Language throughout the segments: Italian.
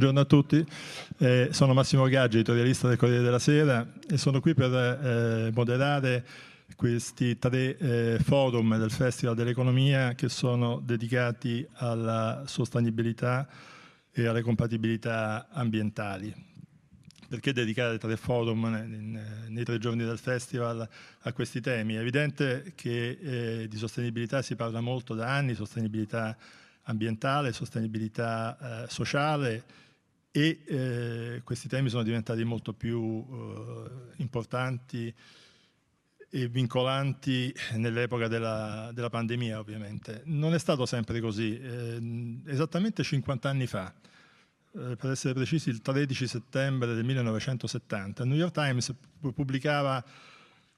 Buongiorno a tutti, eh, sono Massimo Gaggi, editorialista del Corriere della Sera e sono qui per eh, moderare questi tre eh, forum del Festival dell'Economia che sono dedicati alla sostenibilità e alle compatibilità ambientali. Perché dedicare tre forum nei, tre giorni del festival a questi temi? È evidente che eh, di sostenibilità si parla molto da anni, sostenibilità ambientale, sostenibilità eh, sociale e eh, questi temi sono diventati molto più eh, importanti e vincolanti nell'epoca della, della, pandemia ovviamente. Non è stato sempre così, eh, esattamente 50 anni fa, eh, per essere precisi il 13 settembre del 1970, il New York Times pubblicava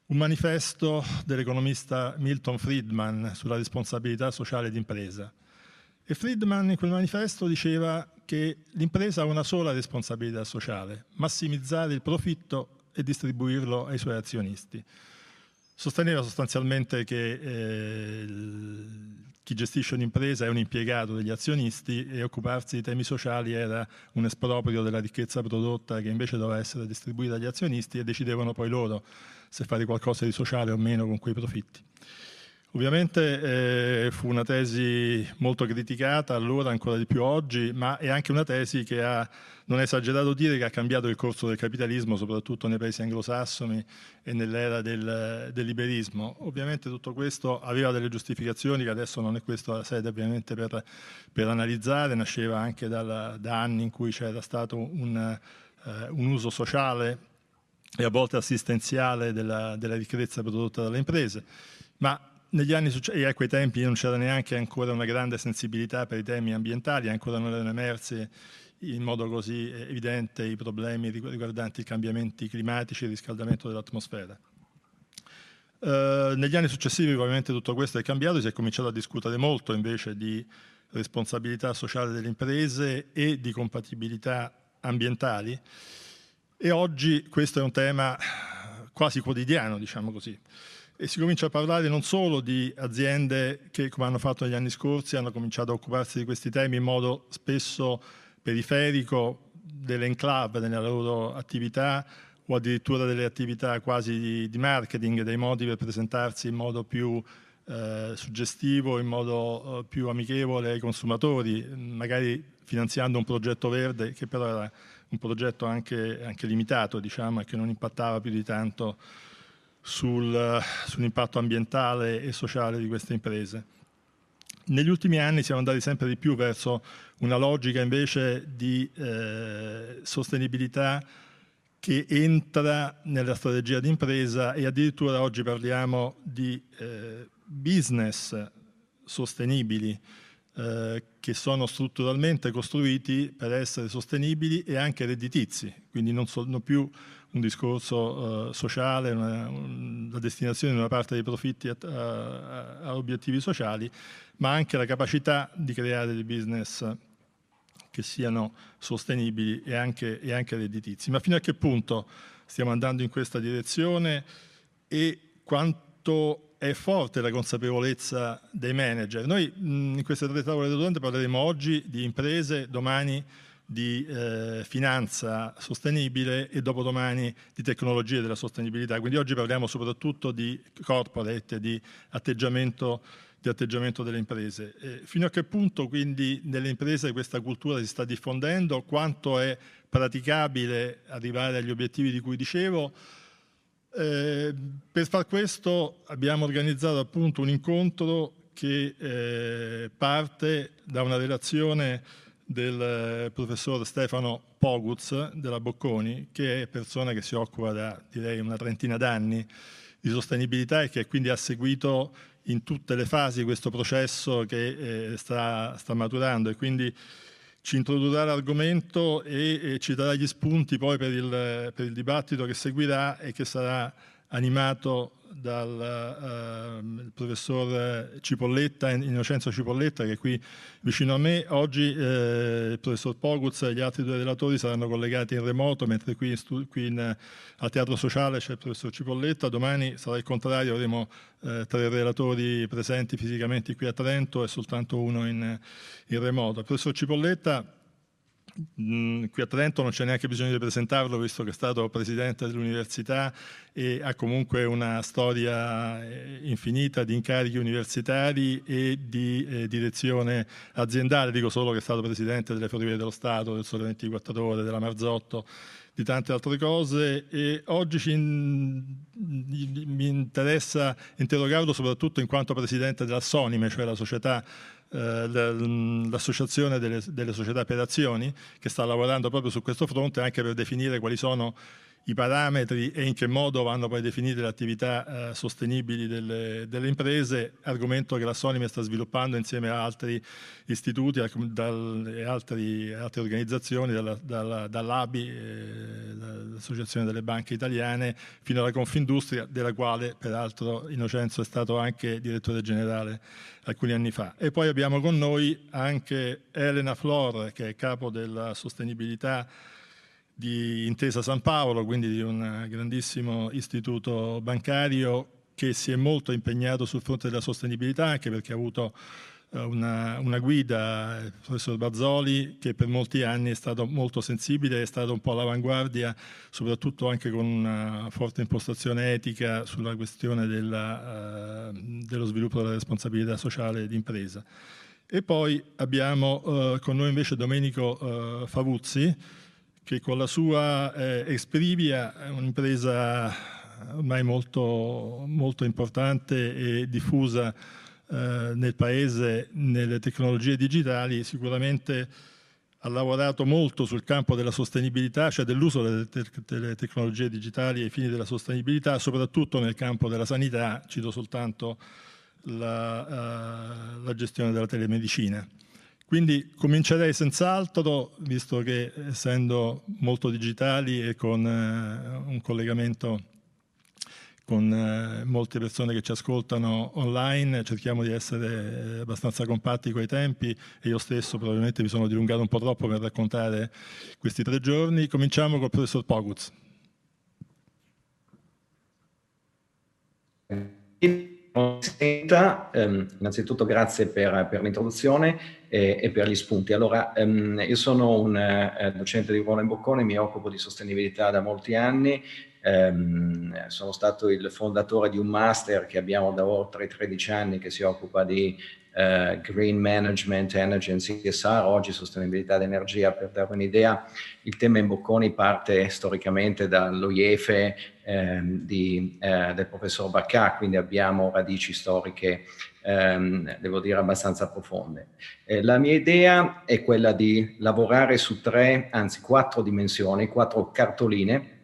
un manifesto dell'economista Milton Friedman sulla responsabilità sociale d'impresa. E Friedman in quel manifesto diceva che l'impresa ha una sola responsabilità sociale, massimizzare il profitto e distribuirlo ai suoi azionisti. Sosteneva sostanzialmente che eh, chi gestisce un'impresa è un impiegato degli azionisti e occuparsi di temi sociali era un esproprio della ricchezza prodotta che invece doveva essere distribuita agli azionisti e decidevano poi loro se fare qualcosa di sociale o meno con quei profitti. Ovviamente eh, fu una tesi molto criticata allora, ancora di più oggi, ma è anche una tesi che ha, non è esagerato dire, che ha cambiato il corso del capitalismo, soprattutto nei paesi anglosassoni e nell'era del, del liberismo. Ovviamente tutto questo aveva delle giustificazioni che adesso non è questa la sede ovviamente per, per analizzare, nasceva anche dal, da anni in cui c'era stato un, eh, un uso sociale e a volte assistenziale della, della ricchezza prodotta dalle imprese. Ma negli anni successivi, a quei tempi non c'era neanche ancora una grande sensibilità per i temi ambientali, ancora non erano emersi in modo così evidente i problemi riguardanti i cambiamenti climatici e il riscaldamento dell'atmosfera. Uh, negli anni successivi ovviamente tutto questo è cambiato, si è cominciato a discutere molto invece di responsabilità sociale delle imprese e di compatibilità ambientali e oggi questo è un tema quasi quotidiano, diciamo così e si comincia a parlare non solo di aziende che, come hanno fatto negli anni scorsi, hanno cominciato a occuparsi di questi temi in modo spesso periferico, delle enclave nella loro attività o addirittura delle attività quasi di, marketing, dei modi per presentarsi in modo più eh, suggestivo, in modo eh, più amichevole ai consumatori, magari finanziando un progetto verde che però era un progetto anche, anche limitato, diciamo, e che non impattava più di tanto sul, sull'impatto ambientale e sociale di queste imprese. Negli ultimi anni siamo andati sempre di più verso una logica invece di eh, sostenibilità che entra nella strategia di impresa e addirittura oggi parliamo di eh, business sostenibili eh, che sono strutturalmente costruiti per essere sostenibili e anche redditizi, quindi non sono più un discorso uh, sociale, una, un, la destinazione di una parte dei profitti a, a, a, obiettivi sociali, ma anche la capacità di creare dei business che siano sostenibili e anche, e anche redditizi. Ma fino a che punto stiamo andando in questa direzione e quanto è forte la consapevolezza dei manager. Noi mh, in queste tre tavole rotonde parleremo oggi di imprese, domani di eh, finanza sostenibile e dopodomani di tecnologie della sostenibilità. Quindi oggi parliamo soprattutto di corporate, di atteggiamento, di atteggiamento delle imprese. E fino a che punto quindi nelle imprese questa cultura si sta diffondendo, quanto è praticabile arrivare agli obiettivi di cui dicevo. Eh, per far questo abbiamo organizzato appunto un incontro che eh, parte da una relazione del eh, professor Stefano Poguz della Bocconi, che è persona che si occupa da direi una trentina d'anni di sostenibilità e che quindi ha seguito in tutte le fasi questo processo che eh, sta, sta, maturando. E quindi ci introdurrà l'argomento e, e, ci darà gli spunti poi per il, per il dibattito che seguirà e che sarà animato dal uh, professor Cipolletta, Innocenzo Cipolletta, che è qui vicino a me. Oggi eh, il professor Poguz e gli altri due relatori saranno collegati in remoto, mentre qui, in, qui in, al Teatro Sociale c'è il professor Cipolletta. Domani sarà il contrario, avremo eh, tre relatori presenti fisicamente qui a Trento e soltanto uno in, in remoto. Il professor Cipolletta Mm, qui a Trento non c'è neanche bisogno di presentarlo visto che è stato presidente dell'università e ha comunque una storia eh, infinita di incarichi universitari e di eh, direzione aziendale, dico solo che è stato presidente delle Ferrovie dello Stato, del Sole 24 Ore, della Marzotto, di tante altre cose. E oggi ci, mi interessa interrogarlo soprattutto in quanto presidente della Sonime, cioè la società l'associazione delle, delle, società per azioni che sta lavorando proprio su questo fronte anche per definire quali sono i parametri e in che modo vanno poi definite le attività eh, sostenibili delle, delle, imprese, argomento che la Sonime sta sviluppando insieme a altri istituti e altre organizzazioni, dalla, dalla, dall'ABI, eh, l'Associazione delle Banche Italiane, fino alla Confindustria, della quale peraltro Innocenzo è stato anche direttore generale alcuni anni fa. E poi abbiamo con noi anche Elena Flor, che è capo della sostenibilità di Intesa San Paolo, quindi di un grandissimo istituto bancario che si è molto impegnato sul fronte della sostenibilità, anche perché ha avuto una, una, guida, il professor Bazzoli, che per molti anni è stato molto sensibile, è stato un po' all'avanguardia, soprattutto anche con una forte impostazione etica sulla questione della, uh, dello sviluppo della responsabilità sociale d'impresa. E poi abbiamo uh, con noi invece Domenico uh, Favuzzi, che con la sua eh, Exprivia è un'impresa ormai molto, molto importante e diffusa eh, nel paese nelle tecnologie digitali, sicuramente ha lavorato molto sul campo della sostenibilità, cioè dell'uso delle, te delle, tecnologie digitali ai fini della sostenibilità, soprattutto nel campo della sanità, cito soltanto la, uh, la gestione della telemedicina. Quindi comincerei senz'altro, visto che essendo molto digitali e con eh, un collegamento con eh, molte persone che ci ascoltano online, cerchiamo di essere eh, abbastanza compatti coi tempi e io stesso probabilmente mi sono dilungato un po' troppo per raccontare questi tre giorni. Cominciamo col professor Poguz. Senta, um, innanzitutto grazie per, per l'introduzione e, e, per gli spunti. Allora, um, io sono un uh, docente di Buona Boccone, mi occupo di sostenibilità da molti anni, um, sono stato il fondatore di un master che abbiamo da oltre 13 anni che si occupa di uh, Green Management, Energy and CSR, oggi sostenibilità d'energia, per dare un'idea, il tema in Bocconi parte storicamente dall'OIEFE ehm, di, eh, del professor Baccà, quindi abbiamo radici storiche, ehm, devo dire, abbastanza profonde. Eh, la mia idea è quella di lavorare su tre, anzi quattro dimensioni, quattro cartoline,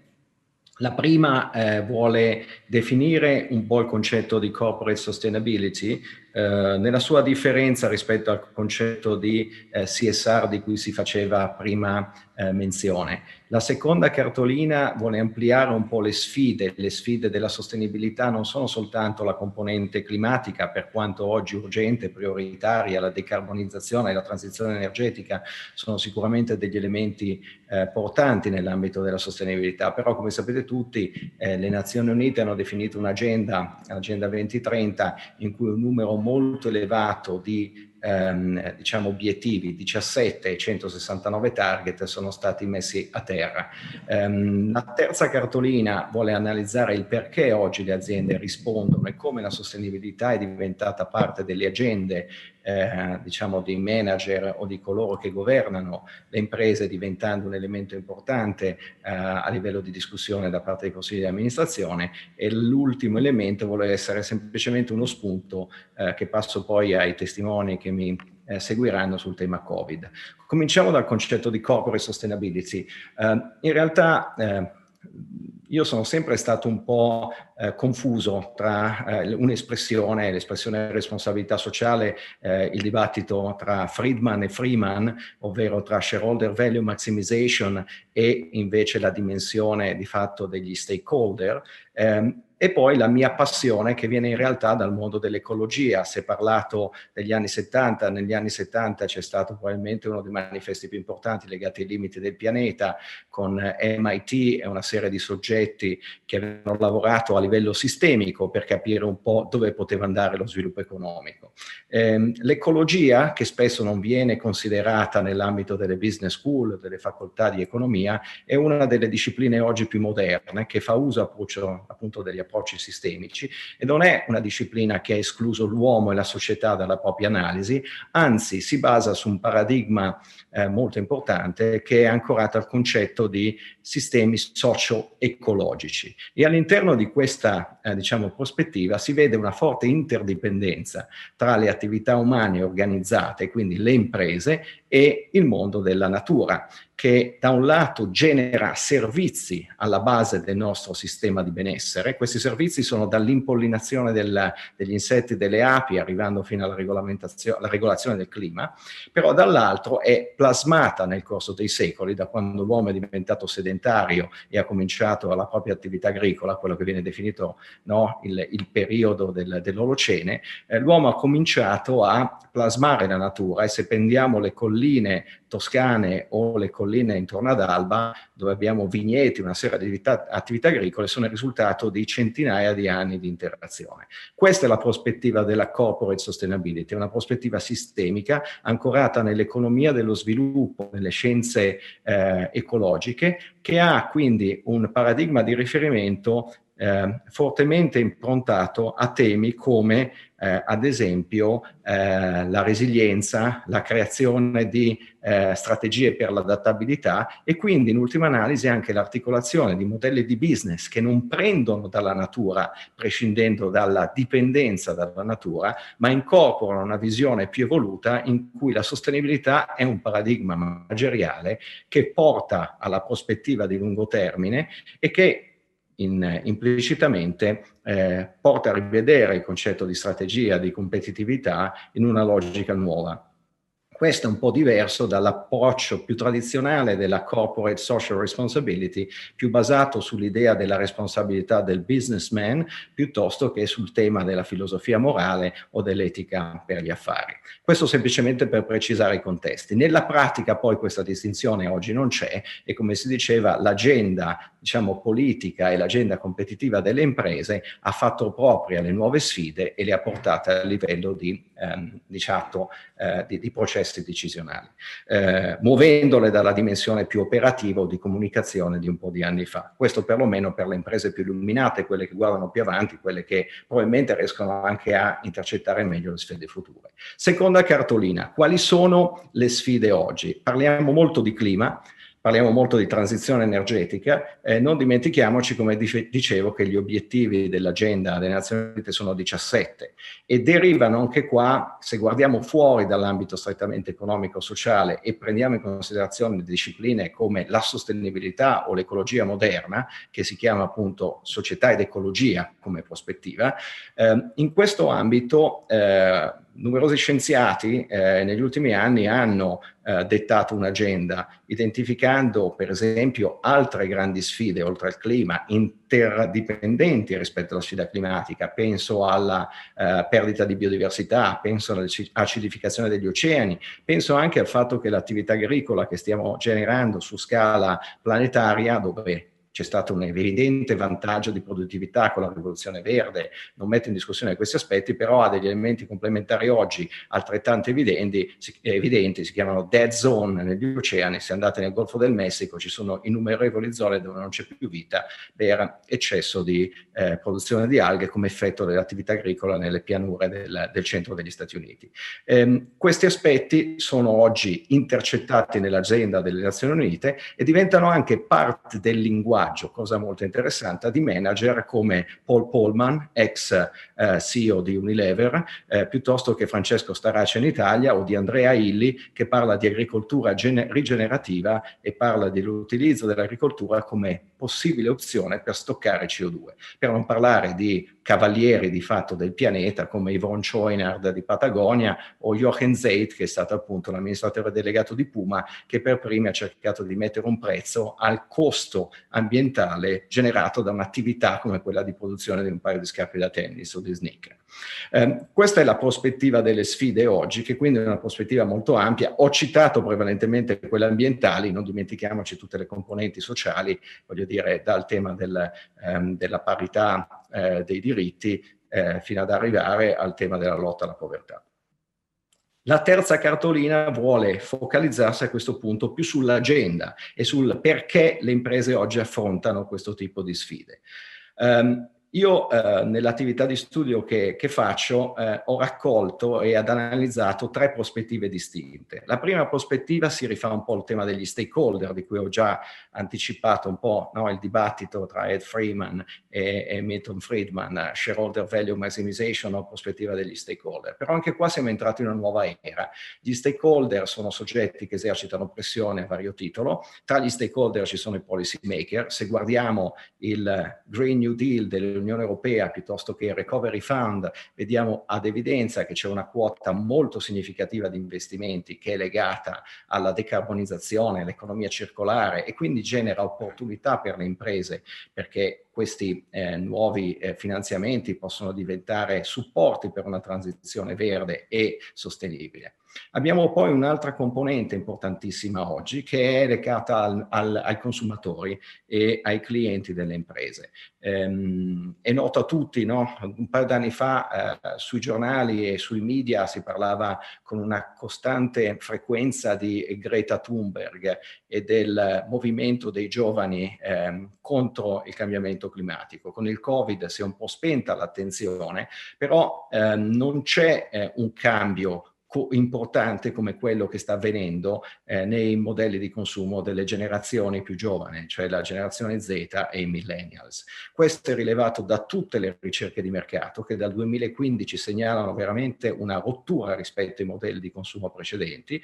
la prima eh, vuole definire un po' il concetto di corporate sustainability nella sua differenza rispetto al concetto di eh, CSR di cui si faceva prima eh, menzione. La seconda cartolina vuole ampliare un po' le sfide, le sfide della sostenibilità non sono soltanto la componente climatica, per quanto oggi urgente prioritaria, la decarbonizzazione e la transizione energetica sono sicuramente degli elementi eh, portanti nell'ambito della sostenibilità, però come sapete tutti eh, le Nazioni Unite hanno definito un'agenda, l'agenda 2030, in cui un numero molto elevato di ehm, diciamo obiettivi, 17 e 169 target sono stati messi a terra. Um, la terza cartolina vuole analizzare il perché oggi le aziende rispondono e come la sostenibilità è diventata parte delle agende eh, diciamo di manager o di coloro che governano le imprese diventando un elemento importante eh, a livello di discussione da parte dei consigli di amministrazione e l'ultimo elemento vuole essere semplicemente uno spunto eh, che passo poi ai testimoni che mi eh, seguiranno sul tema Covid. Cominciamo dal concetto di corporate sustainability. Eh, in realtà eh, io sono sempre stato un po' eh, confuso tra eh, un'espressione, l'espressione responsabilità sociale, eh, il dibattito tra Friedman e Freeman, ovvero tra shareholder value maximization e invece la dimensione di fatto degli stakeholder. Ehm, e poi la mia passione che viene in realtà dal mondo dell'ecologia. Si è parlato degli anni 70, negli anni 70 c'è stato probabilmente uno dei manifesti più importanti legati ai limiti del pianeta con MIT e una serie di soggetti che avevano lavorato a livello sistemico per capire un po' dove poteva andare lo sviluppo economico. Eh, l'ecologia, che spesso non viene considerata nell'ambito delle business school, delle facoltà di economia, è una delle discipline oggi più moderne che fa uso appunto degli approcci sistemici e non è una disciplina che ha escluso l'uomo e la società dalla propria analisi, anzi si basa su un paradigma eh, molto importante che è ancorato al concetto di sistemi socio-ecologici. E all'interno di questa eh, diciamo, prospettiva si vede una forte interdipendenza tra le attività umane organizzate, quindi le imprese, e il mondo della natura, che da un lato genera servizi alla base del nostro sistema di benessere. Questi servizi sono dall'impollinazione del, degli insetti delle api, arrivando fino alla, alla regolazione del clima, però dall'altro è plasmata nel corso dei secoli, da quando l'uomo è diventato sedentario e ha cominciato la propria attività agricola, quello che viene definito no, il, il, periodo del, dell'Olocene, eh, l'uomo ha cominciato a plasmare la natura e se prendiamo le colline colline toscane o le colline intorno ad Alba, dove abbiamo vigneti, una serie di attività, attività agricole, sono il risultato di centinaia di anni di interazione. Questa è la prospettiva della corporate sustainability, una prospettiva sistemica ancorata nell'economia dello sviluppo, nelle scienze eh, ecologiche, che ha quindi un paradigma di riferimento eh, fortemente improntato a temi come eh, ad esempio eh, la resilienza, la creazione di eh, strategie per l'adattabilità e quindi in ultima analisi anche l'articolazione di modelli di business che non prendono dalla natura, prescindendo dalla dipendenza dalla natura, ma incorporano una visione più evoluta in cui la sostenibilità è un paradigma manageriale che porta alla prospettiva di lungo termine e che in, implicitamente eh, porta a rivedere il concetto di strategia, di competitività in una logica nuova. Questo è un po' diverso dall'approccio più tradizionale della corporate social responsibility, più basato sull'idea della responsabilità del businessman piuttosto che sul tema della filosofia morale o dell'etica per gli affari. Questo semplicemente per precisare i contesti. Nella pratica poi questa distinzione oggi non c'è e come si diceva l'agenda diciamo, politica e l'agenda competitiva delle imprese ha fatto proprie le nuove sfide e le ha portate a livello di, ehm, diciamo, eh, di, di processi decisionali, eh, muovendole dalla dimensione più operativa o di comunicazione di un po' di anni fa. Questo perlomeno per le imprese più illuminate, quelle che guardano più avanti, quelle che probabilmente riescono anche a intercettare meglio le sfide future. Seconda cartolina, quali sono le sfide oggi? Parliamo molto di clima, parliamo molto di transizione energetica, eh, non dimentichiamoci, come dicevo, che gli obiettivi dell'agenda delle Nazioni Unite sono 17 e derivano anche qua, se guardiamo fuori dall'ambito strettamente economico-sociale e prendiamo in considerazione discipline come la sostenibilità o l'ecologia moderna, che si chiama appunto società ed ecologia come prospettiva, eh, in questo ambito eh, numerosi scienziati eh, negli ultimi anni hanno eh, dettato un'agenda, identificando per esempio altre grandi sfide oltre al clima, interdipendenti rispetto alla sfida climatica. Penso alla eh, perdita di biodiversità, penso all'acidificazione degli oceani, penso anche al fatto che l'attività agricola che stiamo generando su scala planetaria, dove c'è stato un evidente vantaggio di produttività con la rivoluzione verde, non metto in discussione questi aspetti, però ha degli elementi complementari oggi altrettanto evidenti, evidenti, si chiamano dead zone negli oceani, se andate nel Golfo del Messico ci sono innumerevoli zone dove non c'è più vita per eccesso di eh, produzione di alghe come effetto dell'attività agricola nelle pianure del, del centro degli Stati Uniti. Eh, questi aspetti sono oggi intercettati nell'agenda delle Nazioni Unite e diventano anche parte del linguaggio linguaggio, cosa molto interessante, di manager come Paul Polman, ex eh, CEO di Unilever, eh, piuttosto che Francesco Starace in Italia o di Andrea Illi che parla di agricoltura gene- rigenerativa e parla dell'utilizzo dell'agricoltura come possibile opzione per stoccare CO2. Per non parlare di cavalieri di fatto del pianeta come Yvonne Schoenard di Patagonia o Jochen Zeit che è stato appunto l'amministratore delegato di Puma che per primi ha cercato di mettere un prezzo al costo ambientale generato da un'attività come quella di produzione di un paio di scarpe da tennis o di sneaker. Eh, questa è la prospettiva delle sfide oggi, che quindi è una prospettiva molto ampia. Ho citato prevalentemente quelle ambientali, non dimentichiamoci tutte le componenti sociali, voglio dire, dal tema del, ehm, della parità eh, dei diritti eh, fino ad arrivare al tema della lotta alla povertà. La terza cartolina vuole focalizzarsi a questo punto più sull'agenda e sul perché le imprese oggi affrontano questo tipo di sfide. Um, io eh, nell'attività di studio che, che faccio eh, ho raccolto e ad analizzato tre prospettive distinte. La prima prospettiva si rifà un po' al tema degli stakeholder, di cui ho già anticipato un po' no, il dibattito tra Ed Freeman e, e Milton Friedman, shareholder value maximization o prospettiva degli stakeholder. Però anche qua siamo entrati in una nuova era. Gli stakeholder sono soggetti che esercitano pressione a vario titolo. Tra gli stakeholder ci sono i policy maker. Se guardiamo il Green New Deal delle dell'Unione Europea piuttosto che il Recovery Fund, vediamo ad evidenza che c'è una quota molto significativa di investimenti che è legata alla decarbonizzazione, all'economia circolare e quindi genera opportunità per le imprese perché questi eh, nuovi eh, finanziamenti possono diventare supporti per una transizione verde e sostenibile. Abbiamo poi un'altra componente importantissima oggi che è legata al, al, ai consumatori e ai clienti delle imprese. Ehm, è noto a tutti, no? un paio d'anni fa eh, sui giornali e sui media si parlava con una costante frequenza di Greta Thunberg e del movimento dei giovani eh, contro il cambiamento climatico. Con il Covid si è un po' spenta l'attenzione, però eh, non c'è eh, un cambio co- importante come quello che sta avvenendo eh, nei modelli di consumo delle generazioni più giovani, cioè la generazione Z e i millennials. Questo è rilevato da tutte le ricerche di mercato che dal 2015 segnalano veramente una rottura rispetto ai modelli di consumo precedenti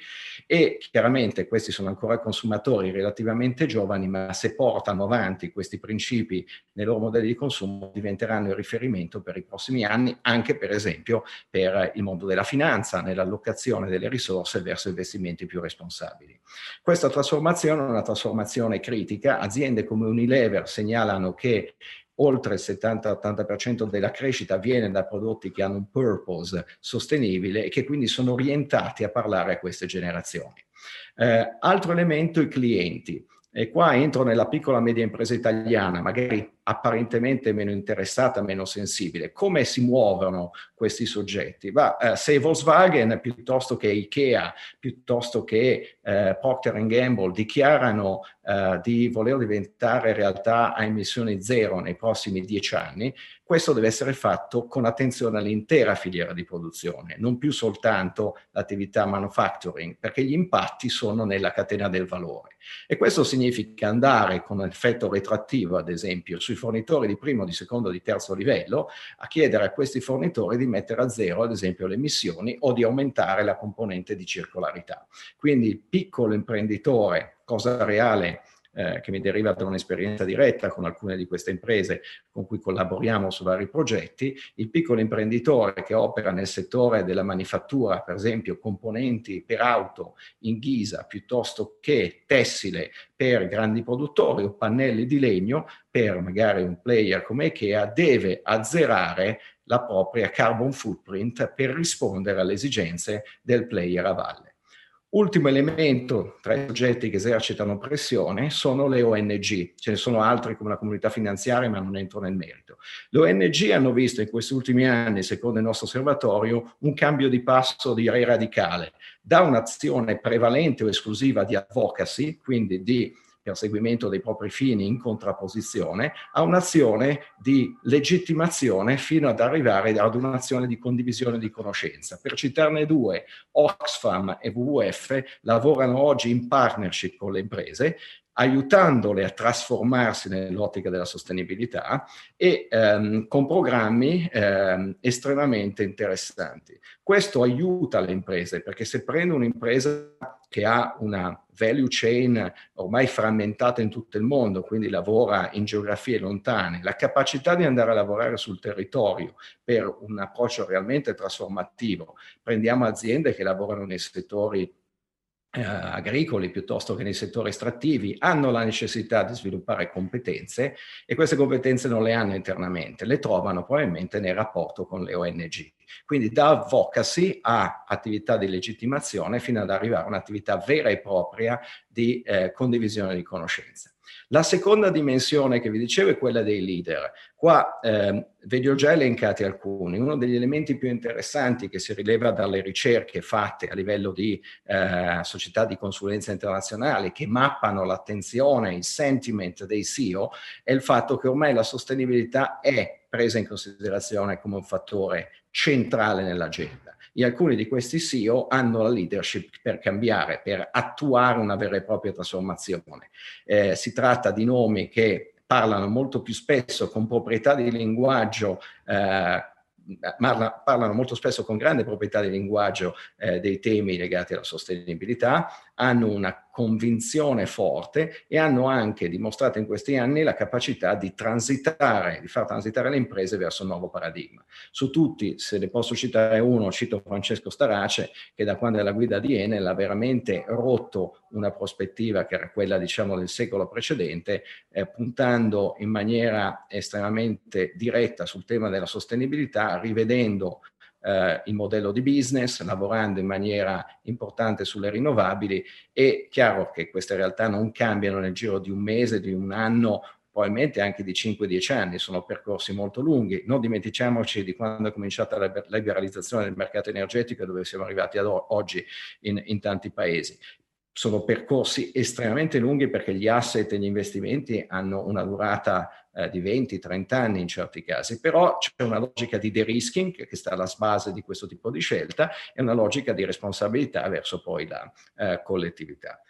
e chiaramente questi sono ancora consumatori relativamente giovani, ma se portano avanti questi principi nei loro modelli di consumo diventeranno il riferimento per i prossimi anni, anche per esempio per il mondo della finanza, nella allocazione delle risorse verso investimenti più responsabili. Questa trasformazione è una trasformazione critica. Aziende come Unilever segnalano che oltre il 70-80% della crescita viene da prodotti che hanno un purpose sostenibile e che quindi sono orientati a parlare a queste generazioni. Eh, altro elemento, i clienti. E qua entro nella piccola media impresa italiana, magari apparentemente meno interessata, meno sensibile. Come si muovono questi soggetti? Ma, eh, se Volkswagen piuttosto che Ikea, piuttosto che eh, Procter Gamble dichiarano eh, di voler diventare realtà a emissioni zero nei prossimi dieci anni, questo deve essere fatto con attenzione all'intera filiera di produzione, non più soltanto l'attività manufacturing, perché gli impatti sono nella catena del valore. E questo significa andare con effetto retrattivo, ad esempio, sui fornitori di primo, di secondo, di terzo livello, a chiedere a questi fornitori di mettere a zero, ad esempio, le emissioni o di aumentare la componente di circolarità. Quindi il piccolo imprenditore, cosa reale, eh, che mi deriva da un'esperienza diretta con alcune di queste imprese con cui collaboriamo su vari progetti, il piccolo imprenditore che opera nel settore della manifattura, per esempio componenti per auto in ghisa piuttosto che tessile per grandi produttori o pannelli di legno per magari un player come IKEA, deve azzerare la propria carbon footprint per rispondere alle esigenze del player a valle. Ultimo elemento tra i soggetti che esercitano pressione sono le ONG, ce ne sono altri come la comunità finanziaria, ma non entro nel merito. Le ONG hanno visto in questi ultimi anni, secondo il nostro osservatorio, un cambio di passo direi radicale, da un'azione prevalente o esclusiva di advocacy, quindi di perseguimento dei propri fini in contrapposizione a un'azione di legittimazione fino ad arrivare ad un'azione di condivisione di conoscenza. Per citarne due, Oxfam e WWF lavorano oggi in partnership con le imprese aiutandole a trasformarsi nell'ottica della sostenibilità e ehm, con programmi ehm, estremamente interessanti. Questo aiuta le imprese perché se prendo un'impresa che ha una value chain ormai frammentata in tutto il mondo, quindi lavora in geografie lontane, la capacità di andare a lavorare sul territorio per un approccio realmente trasformativo. Prendiamo aziende che lavorano nei settori eh, agricoli piuttosto che nei settori estrattivi hanno la necessità di sviluppare competenze e queste competenze non le hanno internamente, le trovano probabilmente nel rapporto con le ONG. Quindi da advocacy a attività di legittimazione fino ad arrivare a un'attività vera e propria di eh, condivisione di conoscenze. La seconda dimensione che vi dicevo è quella dei leader. Qua eh, ve ho già elencati alcuni. Uno degli elementi più interessanti che si rileva dalle ricerche fatte a livello di eh, società di consulenza internazionali che mappano l'attenzione, il sentiment dei CEO, è il fatto che ormai la sostenibilità è presa in considerazione come un fattore centrale nell'agenda e alcuni di questi CEO hanno la leadership per cambiare, per attuare una vera e propria trasformazione. Eh, si tratta di nomi che parlano molto più spesso con proprietà di linguaggio eh, parlano molto spesso con grande proprietà di linguaggio eh, dei temi legati alla sostenibilità, hanno una convinzione forte e hanno anche dimostrato in questi anni la capacità di transitare, di far transitare le imprese verso un nuovo paradigma. Su tutti, se ne posso citare uno, cito Francesco Starace, che da quando è alla guida di Enel ha veramente rotto una prospettiva che era quella, diciamo, del secolo precedente, eh, puntando in maniera estremamente diretta sul tema della sostenibilità, rivedendo eh, il modello di business, lavorando in maniera importante sulle rinnovabili. È chiaro che queste realtà non cambiano nel giro di un mese, di un anno, probabilmente anche di 5-10 anni, sono percorsi molto lunghi. Non dimentichiamoci di quando è cominciata la liberalizzazione del mercato energetico dove siamo arrivati ad oggi in, in tanti paesi sono percorsi estremamente lunghi perché gli asset e gli investimenti hanno una durata eh, di 20-30 anni in certi casi, però c'è una logica di de-risking che sta alla base di questo tipo di scelta e una logica di responsabilità verso poi la eh, collettività.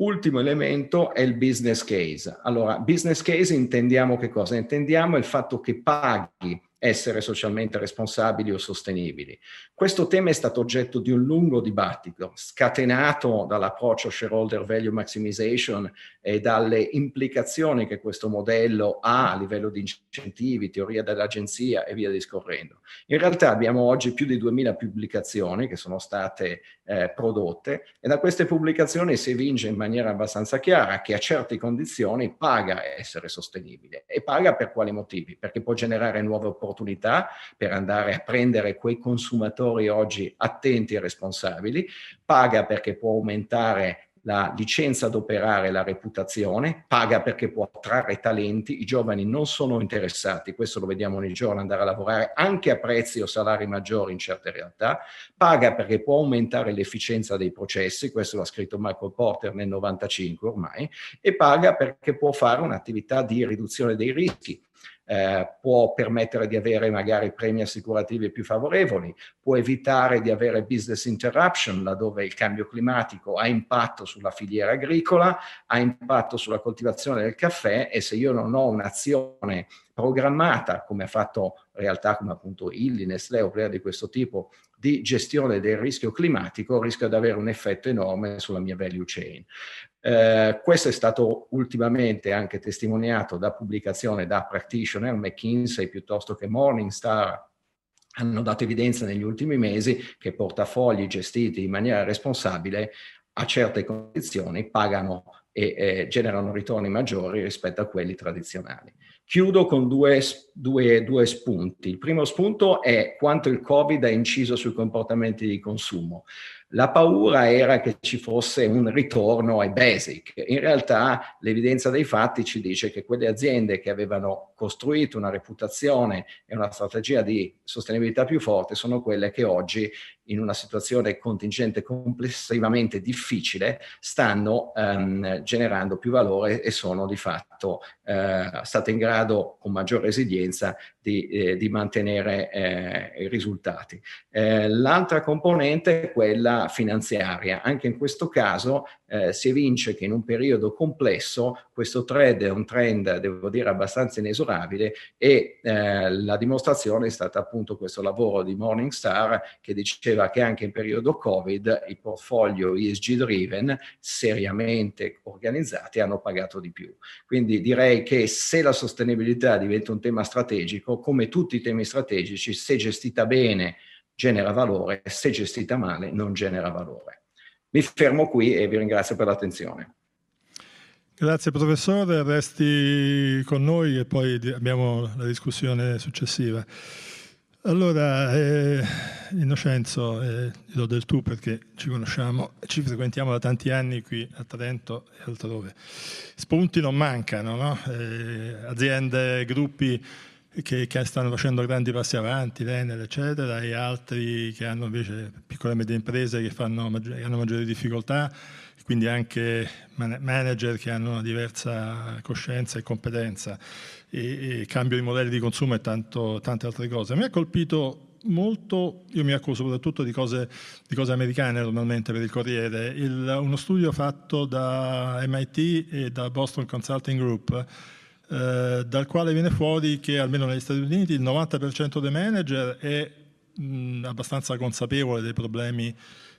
Ultimo elemento è il business case. Allora, business case intendiamo che cosa? Intendiamo il fatto che paghi essere socialmente responsabili o sostenibili. Questo tema è stato oggetto di un lungo dibattito, scatenato dall'approccio shareholder value maximization e dalle implicazioni che questo modello ha a livello di incentivi, teoria dell'agenzia e via discorrendo. In realtà abbiamo oggi più di 2000 pubblicazioni che sono state eh, prodotte e da queste pubblicazioni si evince in maniera abbastanza chiara che a certe condizioni paga essere sostenibile e paga per quali motivi? Perché può generare nuove opportunità opportunità per andare a prendere quei consumatori oggi attenti e responsabili, paga perché può aumentare la licenza ad operare, la reputazione, paga perché può attrarre talenti, i giovani non sono interessati, questo lo vediamo ogni giorno, andare a lavorare anche a prezzi o salari maggiori in certe realtà, paga perché può aumentare l'efficienza dei processi, questo l'ha scritto Michael Porter nel 95 ormai, e paga perché può fare un'attività di riduzione dei rischi, eh, può permettere di avere magari premi assicurativi più favorevoli, può evitare di avere business interruption laddove il cambio climatico ha impatto sulla filiera agricola, ha impatto sulla coltivazione del caffè e se io non ho un'azione programmata, come ha fatto realtà come appunto Illy, Nestlé o player di questo tipo, di gestione del rischio climatico, rischio di avere un effetto enorme sulla mia value chain. Eh, questo è stato ultimamente anche testimoniato da pubblicazione da practitioner, McKinsey piuttosto che Morningstar, hanno dato evidenza negli ultimi mesi che portafogli gestiti in maniera responsabile a certe condizioni pagano e eh, generano ritorni maggiori rispetto a quelli tradizionali. Chiudo con due, due, due, spunti. Il primo spunto è quanto il Covid ha inciso sui comportamenti di consumo. La paura era che ci fosse un ritorno ai basic. In realtà l'evidenza dei fatti ci dice che quelle aziende che avevano costruito una reputazione e una strategia di sostenibilità più forte sono quelle che oggi in una situazione contingente complessivamente difficile stanno um, generando più valore e sono di fatto uh, state in grado con maggior resilienza di, eh, di mantenere eh, i risultati. Eh, l'altra componente è quella finanziaria. Anche in questo caso eh, si evince che in un periodo complesso questo trend è un trend, devo dire, abbastanza inesorabile e eh, la dimostrazione è stata appunto questo lavoro di Morningstar che diceva che anche in periodo Covid i portfolio ESG driven seriamente organizzati hanno pagato di più. Quindi direi che se la sostenibilità diventa un tema strategico, come tutti i temi strategici, se gestita bene genera valore, se gestita male non genera valore. Mi fermo qui e vi ringrazio per l'attenzione. Grazie professore, resti con noi e poi abbiamo la discussione successiva. Allora, eh, Innocenzo, eh, do del tu perché ci conosciamo, ci frequentiamo da tanti anni qui a Trento e altrove. Spunti non mancano, no? eh, aziende, gruppi che, che, stanno facendo grandi passi avanti, l'Enel eccetera, e altri che hanno invece piccole e medie imprese che, fanno, che hanno maggiori difficoltà, quindi anche manager che hanno una diversa coscienza e competenza, e, e cambio di modelli di consumo e tanto, tante altre cose. Mi ha colpito molto, io mi accuso soprattutto di cose, di cose americane normalmente per il Corriere, il, uno studio fatto da MIT e da Boston Consulting Group eh, dal quale viene fuori che almeno negli Stati Uniti il 90% dei manager è mh, abbastanza consapevole dei problemi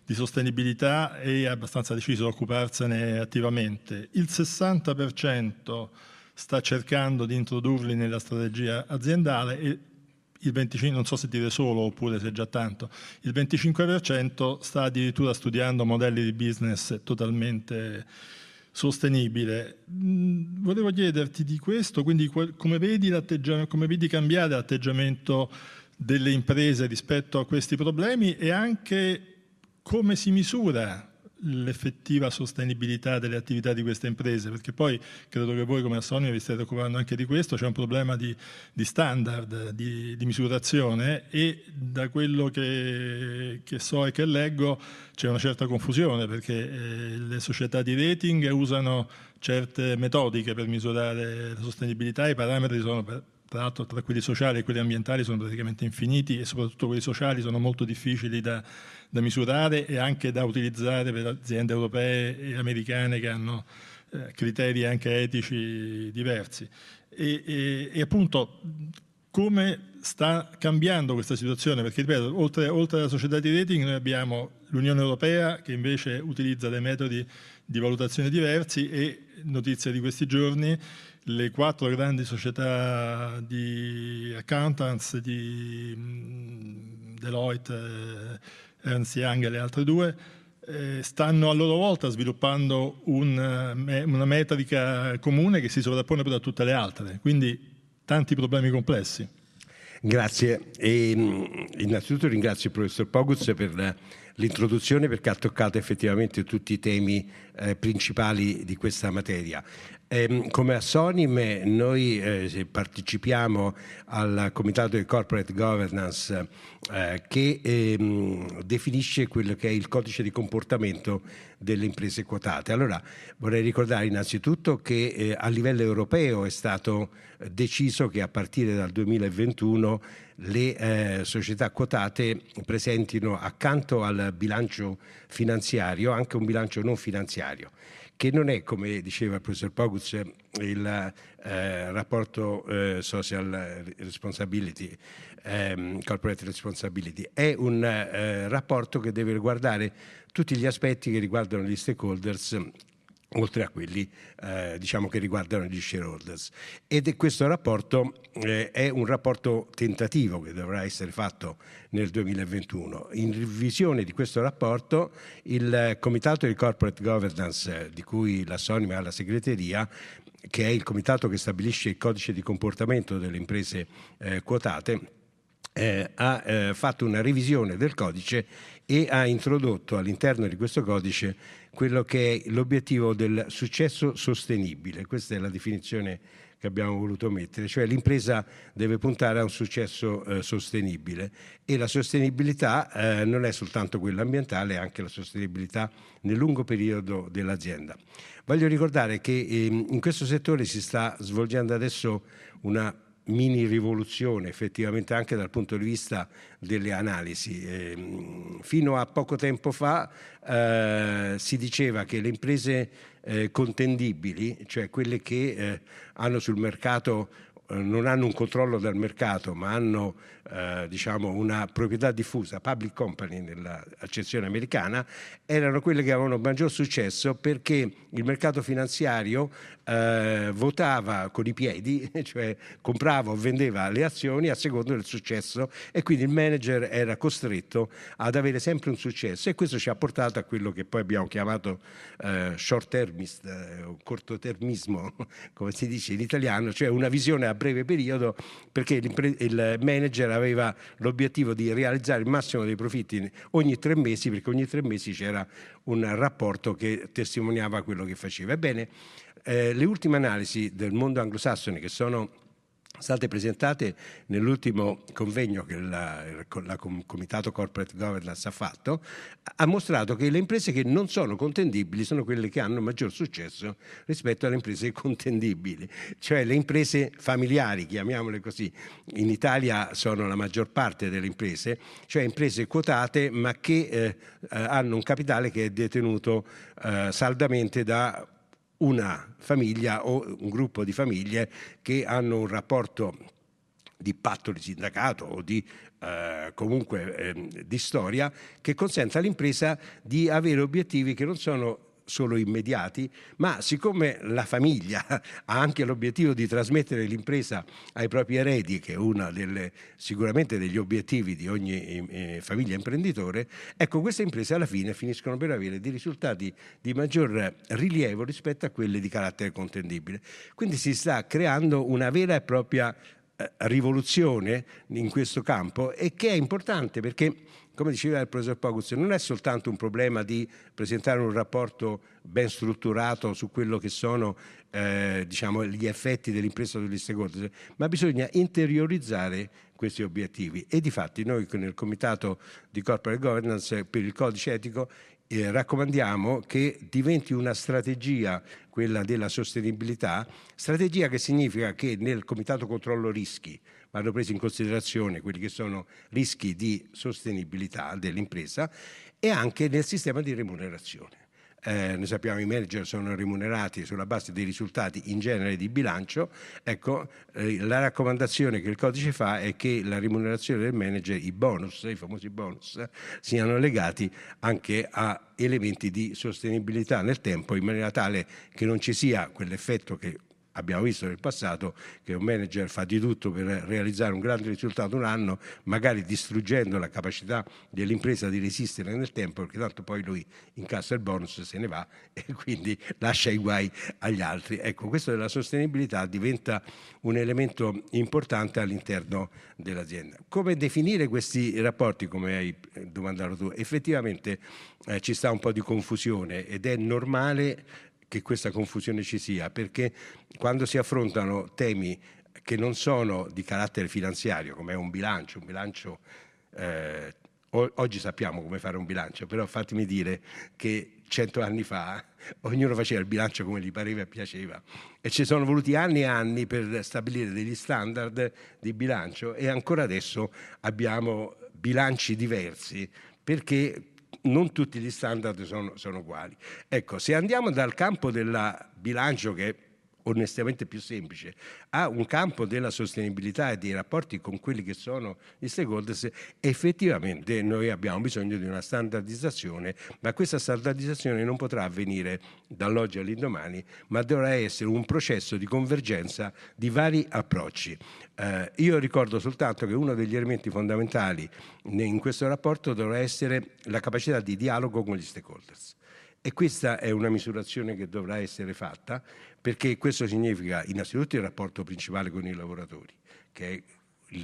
di sostenibilità e è abbastanza deciso ad occuparsene attivamente. Il 60% sta cercando di introdurli nella strategia aziendale e il 25, non so se dire solo oppure se già tanto, il 25% sta addirittura studiando modelli di business totalmente sostenibile. Mm, volevo chiederti di questo, quindi come vedi, come vedi cambiare l'atteggiamento delle imprese rispetto a questi problemi e anche come si misura l'effettiva sostenibilità delle attività di queste imprese, perché poi credo che voi come Assonia vi state occupando anche di questo, c'è un problema di, di standard, di, di, misurazione e da quello che, che, so e che leggo c'è una certa confusione perché eh, le società di rating usano certe metodiche per misurare la sostenibilità, i parametri sono per, tra l'altro tra quelli sociali e quelli ambientali sono praticamente infiniti e soprattutto quelli sociali sono molto difficili da, da misurare e anche da utilizzare per aziende europee e americane che hanno eh, criteri anche etici diversi. E, e, e, appunto come sta cambiando questa situazione? Perché ripeto, oltre, oltre alla società di rating noi abbiamo l'Unione Europea che invece utilizza dei metodi di valutazione diversi e notizia di questi giorni le quattro grandi società di accountants di mm, Deloitte, Ernst Young e le altre due, eh, stanno a loro volta sviluppando un, una metrica comune che si sovrappone poi da tutte le altre, quindi tanti problemi complessi. Grazie. E, mm, innanzitutto ringrazio il professor Poguz per l'introduzione perché ha toccato effettivamente tutti i temi eh, principali di questa materia. Eh, come a noi eh, partecipiamo al Comitato di Corporate Governance eh, che ehm, definisce quello che è il codice di comportamento delle imprese quotate. Allora vorrei ricordare innanzitutto che eh, a livello europeo è stato eh, deciso che a partire dal 2021 le eh, società quotate presentino accanto al bilancio finanziario anche un bilancio non finanziario che non è, come diceva il professor Poguz, il eh, rapporto eh, social responsibility, ehm, corporate responsibility, è un eh, rapporto che deve riguardare tutti gli aspetti che riguardano gli stakeholders oltre a quelli eh, diciamo che riguardano gli shareholders. Ed questo rapporto eh, è un rapporto tentativo che dovrà essere fatto nel 2021. In revisione di questo rapporto il Comitato di Corporate Governance eh, di cui la Sonima ha la segreteria che è il comitato che stabilisce il codice di comportamento delle imprese eh, quotate, eh, ha eh, fatto una revisione del codice e ha introdotto all'interno di questo codice quello che è l'obiettivo del successo sostenibile. Questa è la definizione che abbiamo voluto mettere, cioè l'impresa deve puntare a un successo eh, sostenibile e la sostenibilità eh, non è soltanto quella ambientale, è anche la sostenibilità nel lungo periodo dell'azienda. Voglio ricordare che eh, in questo settore si sta svolgendo adesso una mini rivoluzione effettivamente anche dal punto di vista delle analisi. Eh, fino a poco tempo fa eh, si diceva che le imprese eh, contendibili, cioè quelle che eh, hanno sul mercato eh, non hanno un controllo del mercato, ma hanno eh, diciamo una proprietà diffusa, public company nell'accezione americana, erano quelle che avevano maggior successo perché il mercato finanziario eh, votava con i piedi, cioè comprava o vendeva le azioni a seconda del successo e quindi il manager era costretto ad avere sempre un successo e questo ci ha portato a quello che poi abbiamo chiamato eh, short termist, eh, cortotermismo, come si dice in italiano, cioè una visione a breve periodo perché il manager aveva l'obiettivo di realizzare il massimo dei profitti ogni tre mesi perché ogni tre mesi c'era un rapporto che testimoniava quello che faceva. Ebbene, eh, le ultime analisi del mondo anglosassone che sono state presentate nell'ultimo convegno che la, la Comitato Corporate Governance ha fatto, ha mostrato che le imprese che non sono contendibili sono quelle che hanno maggior successo rispetto alle imprese contendibili, cioè le imprese familiari, chiamiamole così. In Italia sono la maggior parte delle imprese, cioè imprese quotate ma che eh, hanno un capitale che è detenuto eh, saldamente da una famiglia o un gruppo di famiglie che hanno un rapporto di patto di sindacato o di eh, comunque eh, di storia che consente all'impresa di avere obiettivi che non sono solo immediati, ma siccome la famiglia ha anche l'obiettivo di trasmettere l'impresa ai propri eredi, che è uno sicuramente degli obiettivi di ogni eh, famiglia imprenditore, ecco queste imprese alla fine finiscono per avere dei risultati di maggior rilievo rispetto a quelle di carattere contendibile. Quindi si sta creando una vera e propria eh, rivoluzione in questo campo e che è importante perché come diceva il professor Pogus, non è soltanto un problema di presentare un rapporto ben strutturato su quello che sono eh, diciamo, gli effetti dell'impresa sugli stakeholder, ma bisogna interiorizzare questi obiettivi. E di fatti noi nel Comitato di Corporate Governance per il codice etico eh, raccomandiamo che diventi una strategia, quella della sostenibilità, strategia che significa che nel Comitato Controllo Rischi, vanno presi in considerazione quelli che sono rischi di sostenibilità dell'impresa e anche nel sistema di remunerazione. Eh, noi sappiamo che i manager sono remunerati sulla base dei risultati in genere di bilancio, ecco eh, la raccomandazione che il codice fa è che la remunerazione del manager, i bonus, i famosi bonus, siano legati anche a elementi di sostenibilità nel tempo in maniera tale che non ci sia quell'effetto che abbiamo visto nel passato che un manager fa di tutto per realizzare un grande risultato un anno, magari distruggendo la capacità dell'impresa di resistere nel tempo, perché tanto poi lui incassa il bonus se ne va e quindi lascia i guai agli altri. Ecco, questo della sostenibilità diventa un elemento importante all'interno dell'azienda. Come definire questi rapporti, come hai domandato tu? Effettivamente eh, ci sta un po' di confusione ed è normale che questa confusione ci sia, perché quando si affrontano temi che non sono di carattere finanziario, come un bilancio, un bilancio eh, oggi sappiamo come fare un bilancio, però fatemi dire che cento anni fa ognuno faceva il bilancio come gli pareva e piaceva. E ci sono voluti anni e anni per stabilire degli standard di bilancio e ancora adesso abbiamo bilanci diversi perché non tutti gli standard sono, sono uguali. Ecco, se andiamo dal campo del bilancio che onestamente più semplice, ha un campo della sostenibilità e dei rapporti con quelli che sono gli stakeholders, effettivamente noi abbiamo bisogno di una standardizzazione, ma questa standardizzazione non potrà avvenire dall'oggi all'indomani, ma dovrà essere un processo di convergenza di vari approcci. Eh, io ricordo soltanto che uno degli elementi fondamentali in questo rapporto dovrà essere la capacità di dialogo con gli stakeholders. E questa è una misurazione che dovrà essere fatta perché questo significa innanzitutto il rapporto principale con i lavoratori, che è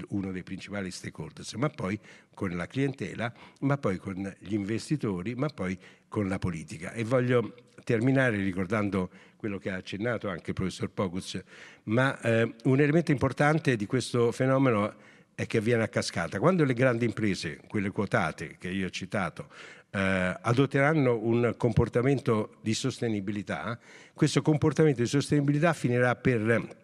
uno dei principali stakeholders, ma poi con la clientela, ma poi con gli investitori, ma poi con la politica. E voglio terminare ricordando quello che ha accennato anche il professor Pogus, ma eh, un elemento importante di questo fenomeno è che avviene a cascata. Quando le grandi imprese, quelle quotate che io ho citato, eh, adotteranno un comportamento di sostenibilità, questo comportamento di sostenibilità finirà per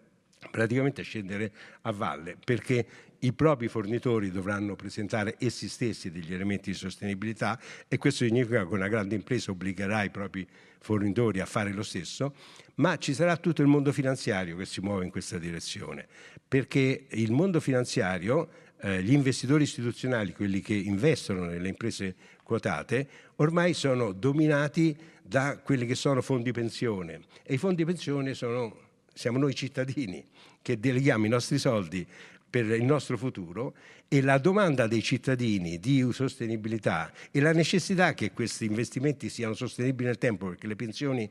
praticamente scendere a valle perché i propri fornitori dovranno presentare essi stessi degli elementi di sostenibilità e questo significa che una grande impresa obbligherà i propri fornitori a fare lo stesso, ma ci sarà tutto il mondo finanziario che si muove in questa direzione, perché il mondo finanziario eh, gli investitori istituzionali, quelli che investono nelle imprese quotate, ormai sono dominati da quelli che sono fondi pensione. E i fondi pensione sono, siamo noi cittadini che deleghiamo i nostri soldi per il nostro futuro e la domanda dei cittadini di sostenibilità e la necessità che questi investimenti siano sostenibili nel tempo perché le pensioni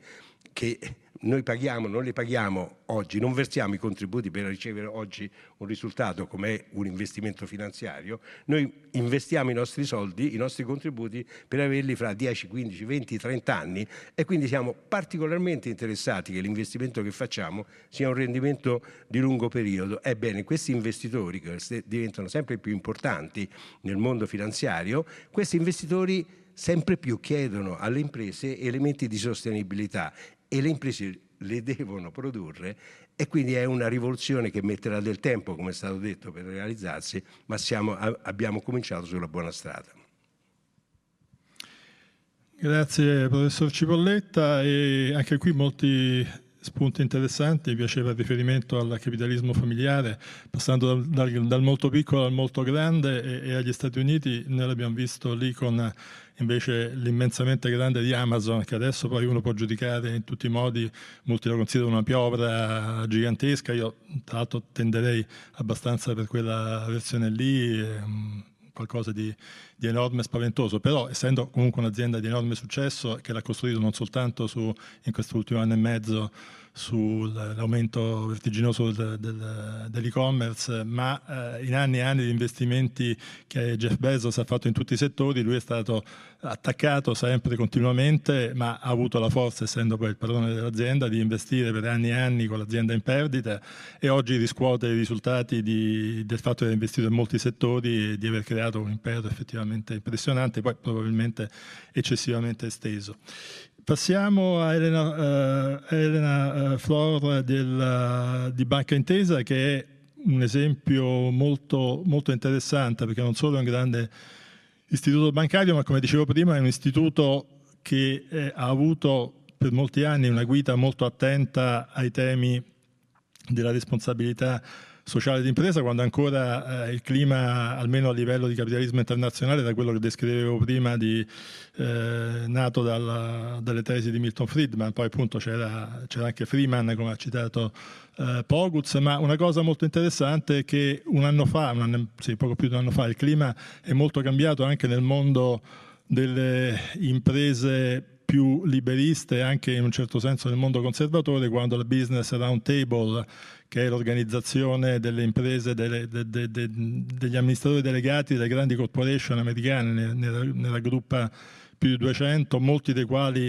che noi paghiamo, non le paghiamo oggi, non versiamo i contributi per ricevere oggi un risultato come un investimento finanziario, noi investiamo i nostri soldi, i nostri contributi per averli fra 10, 15, 20, 30 anni e quindi siamo particolarmente interessati che l'investimento che facciamo sia un rendimento di lungo periodo. Ebbene, questi investitori che diventano sempre più importanti nel mondo finanziario, questi investitori sempre più chiedono alle imprese elementi di sostenibilità e le imprese le devono produrre e quindi è una rivoluzione che metterà del tempo, come è stato detto, per realizzarsi, ma siamo, abbiamo cominciato sulla buona strada. Grazie professor Cipolletta e anche qui molti spunti interessanti, mi piaceva il riferimento al capitalismo familiare, passando dal, dal, dal molto piccolo al molto grande e, e, agli Stati Uniti, noi l'abbiamo visto lì con invece l'immensamente grande di Amazon, che adesso poi uno può giudicare in tutti i modi, molti lo considerano una piovra gigantesca, io tra l'altro tenderei abbastanza per quella versione lì. Ehm, qualcosa di, di, enorme e spaventoso, però essendo comunque un'azienda di enorme successo che l'ha costruito non soltanto su, in quest'ultimo anno e mezzo sull'aumento vertiginoso del, del, dell'e-commerce, ma eh, in anni e anni di investimenti che Jeff Bezos ha fatto in tutti i settori, lui è stato attaccato sempre continuamente, ma ha avuto la forza, essendo poi il padrone dell'azienda, di investire per anni e anni con l'azienda in perdita e oggi riscuote i risultati di, del fatto di aver investito in molti settori e di aver creato un impero effettivamente impressionante, poi probabilmente eccessivamente esteso. Passiamo a Elena, uh, Elena uh, Flor del, uh, di Banca Intesa che è un esempio molto, molto interessante perché non solo è un grande istituto bancario ma come dicevo prima è un istituto che eh, ha avuto per molti anni una guida molto attenta ai temi della responsabilità sociale d'impresa quando ancora eh, il clima, almeno a livello di capitalismo internazionale, da quello che descrivevo prima, di, eh, nato dalla, dalle tesi di Milton Friedman, poi appunto c'era, c'era anche Freeman, come ha citato eh, Poguz, ma una cosa molto interessante è che un anno fa, un anno, sì, poco più di un anno fa, il clima è molto cambiato anche nel mondo delle imprese più liberiste anche in un certo senso nel mondo conservatore quando la Business Roundtable che è l'organizzazione delle imprese, delle, de, de, de, degli amministratori delegati delle grandi corporation americane, nella, nella gruppa più di 200, molti dei quali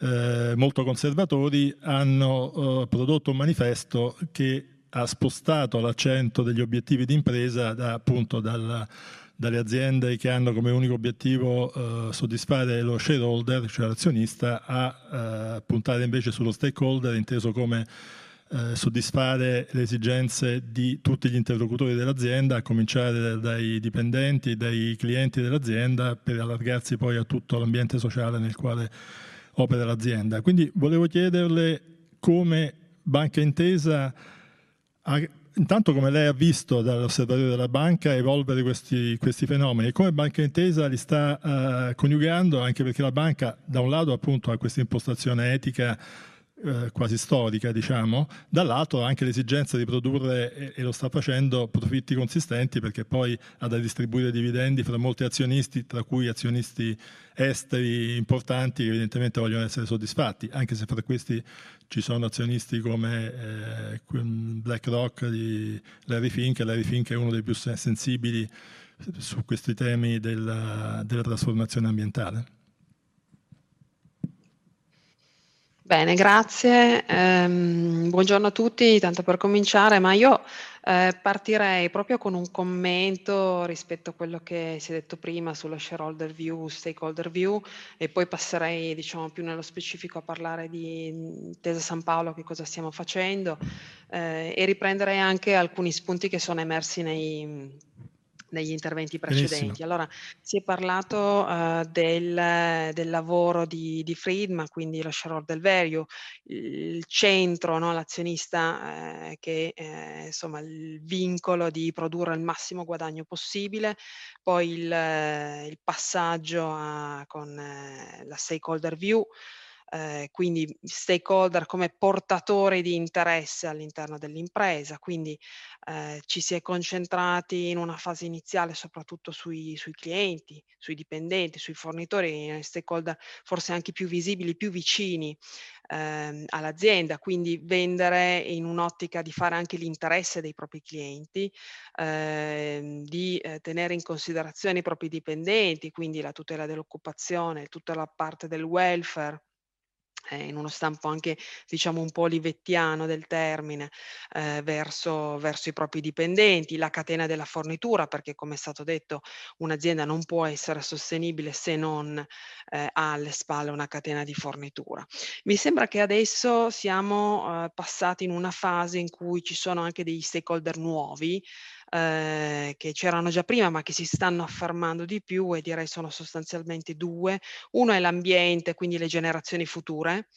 eh, molto conservatori, hanno eh, prodotto un manifesto che ha spostato l'accento degli obiettivi di impresa da, appunto dalla, dalle aziende che hanno come unico obiettivo eh, soddisfare lo shareholder, cioè l'azionista, a eh, puntare invece sullo stakeholder, inteso come eh, soddisfare le esigenze di tutti gli interlocutori dell'azienda, a cominciare dai dipendenti, dai clienti dell'azienda, per allargarsi poi a tutto l'ambiente sociale nel quale opera l'azienda. Quindi volevo chiederle come Banca Intesa ha intanto come lei ha visto dall'osservatorio della banca evolvere questi, questi fenomeni e come Banca Intesa li sta uh, coniugando anche perché la banca da un lato appunto ha questa impostazione etica eh, quasi storica, diciamo, dall'altro anche l'esigenza di produrre, e, e, lo sta facendo, profitti consistenti perché poi ha da distribuire dividendi fra molti azionisti, tra cui azionisti esteri importanti che evidentemente vogliono essere soddisfatti, anche se fra questi ci sono azionisti come eh, BlackRock di Larry Fink, Larry Fink è uno dei più sensibili su questi temi della, della trasformazione ambientale. Bene, grazie. Um, buongiorno a tutti, tanto per cominciare, ma io eh, partirei proprio con un commento rispetto a quello che si è detto prima sullo shareholder view, stakeholder view e poi passerei diciamo, più nello specifico a parlare di Tesa San Paolo, che cosa stiamo facendo eh, e riprenderei anche alcuni spunti che sono emersi nei, negli interventi precedenti. Benissimo. Allora, si è parlato uh, del, del, lavoro di, di, Friedman, quindi lo shareholder value, il centro, no, l'azionista eh, che eh, insomma il vincolo di produrre il massimo guadagno possibile, poi il, il passaggio a, con eh, la stakeholder view, eh, quindi stakeholder come portatori di interesse all'interno dell'impresa, quindi eh, ci si è concentrati in una fase iniziale soprattutto sui, sui clienti, sui dipendenti, sui fornitori, stakeholder forse anche più visibili, più vicini eh, all'azienda, quindi vendere in un'ottica di fare anche l'interesse dei propri clienti, ehm, di eh, tenere in considerazione i propri dipendenti, quindi la tutela dell'occupazione, tutta la parte del welfare eh, in uno stampo anche diciamo un po' olivettiano del termine, eh, verso, verso i propri dipendenti, la catena della fornitura, perché come è stato detto un'azienda non può essere sostenibile se non eh, ha alle spalle una catena di fornitura. Mi sembra che adesso siamo eh, passati in una fase in cui ci sono anche degli stakeholder nuovi, eh, che c'erano già prima ma che si stanno affermando di più e direi sono sostanzialmente due. Uno è l'ambiente, quindi le generazioni future,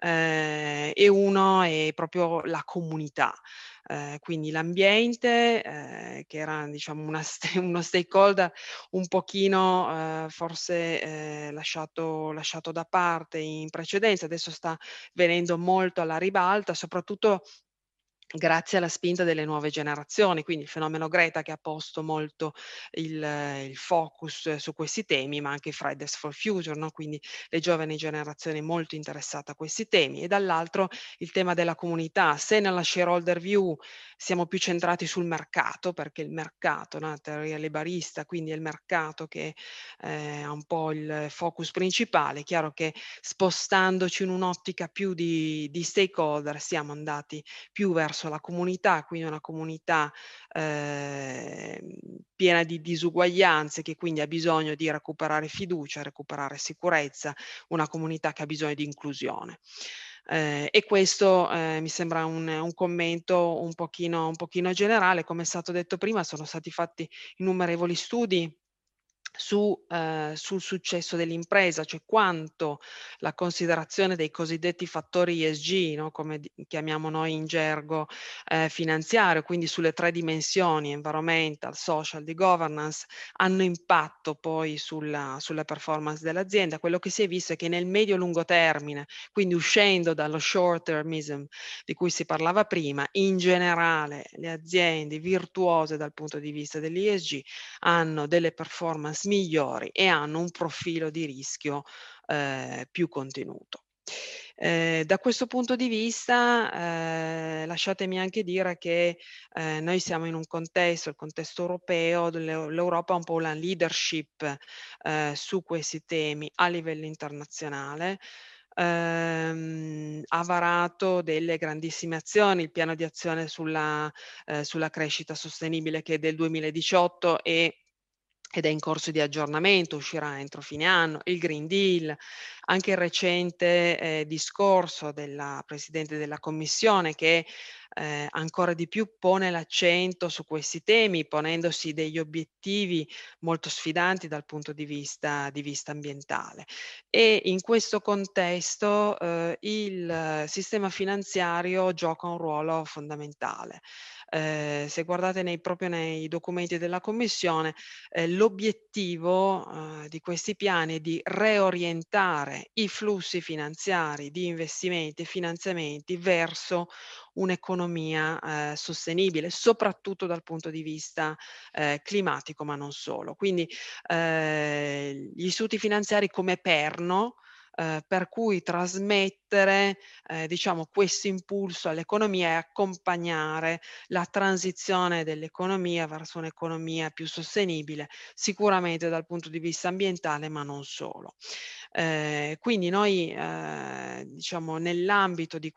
eh, e uno è proprio la comunità. Eh, quindi l'ambiente, eh, che era diciamo una, uno stakeholder un pochino eh, forse eh, lasciato, lasciato da parte in precedenza, adesso sta venendo molto alla ribalta, soprattutto grazie alla spinta delle nuove generazioni, quindi il fenomeno Greta che ha posto molto il, il focus su questi temi, ma anche Fridays for Future, no? quindi le giovani generazioni molto interessate a questi temi, e dall'altro il tema della comunità. Se nella shareholder view siamo più centrati sul mercato, perché il mercato, no? teoria liberista, quindi è il mercato che eh, ha un po' il focus principale, è chiaro che spostandoci in un'ottica più di, di stakeholder siamo andati più verso verso la comunità, quindi una comunità eh, piena di disuguaglianze che quindi ha bisogno di recuperare fiducia, recuperare sicurezza, una comunità che ha bisogno di inclusione. Eh, e questo eh, mi sembra un, un commento un pochino, un pochino generale, come è stato detto prima, sono stati fatti innumerevoli studi su, eh, sul successo dell'impresa, cioè quanto la considerazione dei cosiddetti fattori ESG, no? come chiamiamo noi in gergo eh, finanziario, quindi sulle tre dimensioni, environmental, social, di governance, hanno impatto poi sulla, sulla performance dell'azienda. Quello che si è visto è che nel medio-lungo termine, quindi uscendo dallo short termism di cui si parlava prima, in generale le aziende virtuose dal punto di vista dell'ESG hanno delle performance migliori e hanno un profilo di rischio eh, più contenuto. Eh, da questo punto di vista, eh, lasciatemi anche dire che eh, noi siamo in un contesto, il contesto europeo, l'Europa ha un po' una leadership eh, su questi temi a livello internazionale. Ehm, ha varato delle grandissime azioni, il piano di azione sulla, eh, sulla crescita sostenibile che è del 2018 e ed è in corso di aggiornamento, uscirà entro fine anno, il Green Deal, anche il recente eh, discorso della Presidente della Commissione che eh, ancora di più pone l'accento su questi temi, ponendosi degli obiettivi molto sfidanti dal punto di vista, di vista ambientale. E in questo contesto eh, il sistema finanziario gioca un ruolo fondamentale. Eh, se guardate nei, proprio nei documenti della Commissione, eh, l'obiettivo eh, di questi piani è di reorientare i flussi finanziari di investimenti e finanziamenti verso un'economia eh, sostenibile, soprattutto dal punto di vista eh, climatico, ma non solo. Quindi eh, gli istituti finanziari come perno eh, per cui trasmettere eh, diciamo, questo impulso all'economia e accompagnare la transizione dell'economia verso un'economia più sostenibile, sicuramente dal punto di vista ambientale, ma non solo. Eh, quindi noi eh, diciamo nell'ambito di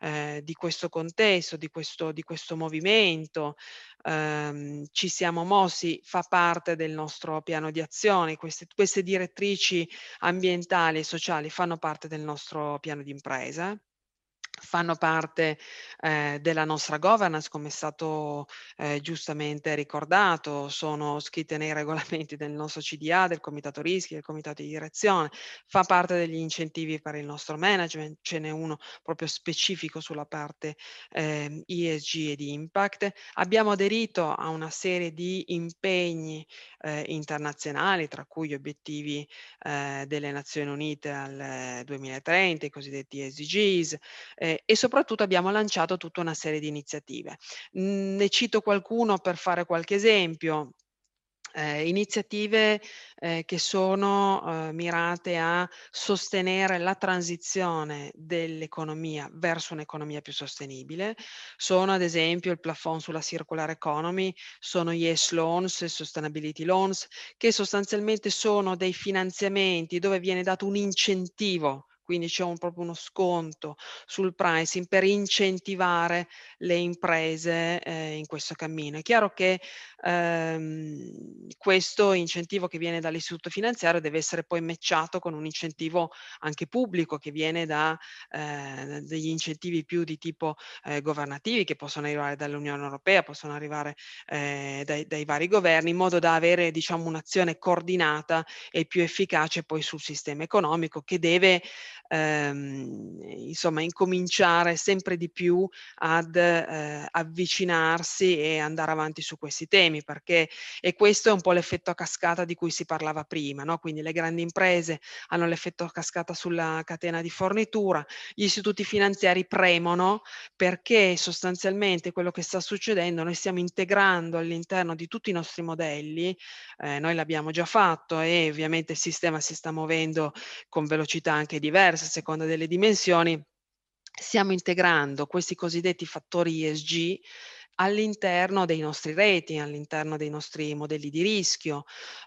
eh, di questo contesto, di questo, di questo movimento, ehm, ci siamo mossi, fa parte del nostro piano di azione, queste, queste direttrici ambientali e sociali fanno parte del nostro piano di impresa fanno parte eh, della nostra governance, come è stato eh, giustamente ricordato, sono scritte nei regolamenti del nostro CDA, del Comitato Rischi, del Comitato di Direzione, fa parte degli incentivi per il nostro management, ce n'è uno proprio specifico sulla parte eh, ESG e di impact. Abbiamo aderito a una serie di impegni eh, internazionali, tra cui gli obiettivi eh, delle Nazioni Unite al 2030, i cosiddetti SDGs, eh, e soprattutto abbiamo lanciato tutta una serie di iniziative. Mhmm, ne cito qualcuno per fare qualche esempio. Eh, iniziative eh, che sono eh, mirate a sostenere la transizione dell'economia verso un'economia più sostenibile. Sono ad esempio il plafond sulla circular economy, sono yes loans e sustainability loans, che sostanzialmente sono dei finanziamenti dove viene dato un incentivo quindi c'è un, proprio uno sconto sul pricing per incentivare le imprese eh, in questo cammino. È chiaro che ehm, questo incentivo che viene dall'istituto finanziario deve essere poi matchato con un incentivo anche pubblico che viene da eh, degli incentivi più di tipo eh, governativi che possono arrivare dall'Unione Europea, possono arrivare eh, dai, dai, vari governi, in modo da avere diciamo, un'azione coordinata e più efficace poi sul sistema economico che deve ehm, insomma incominciare sempre di più ad eh, avvicinarsi e andare avanti su questi temi perché e questo è un po' l'effetto a cascata di cui si parlava prima, no? quindi le grandi imprese hanno l'effetto a cascata sulla catena di fornitura, gli istituti finanziari premono perché sostanzialmente quello che sta succedendo noi stiamo integrando all'interno di tutti i nostri modelli, eh, noi l'abbiamo già fatto e ovviamente il sistema si sta muovendo con velocità anche diverse diverse a seconda delle dimensioni, stiamo integrando questi cosiddetti fattori ESG all'interno dei nostri rating, all'interno dei nostri modelli di rischio,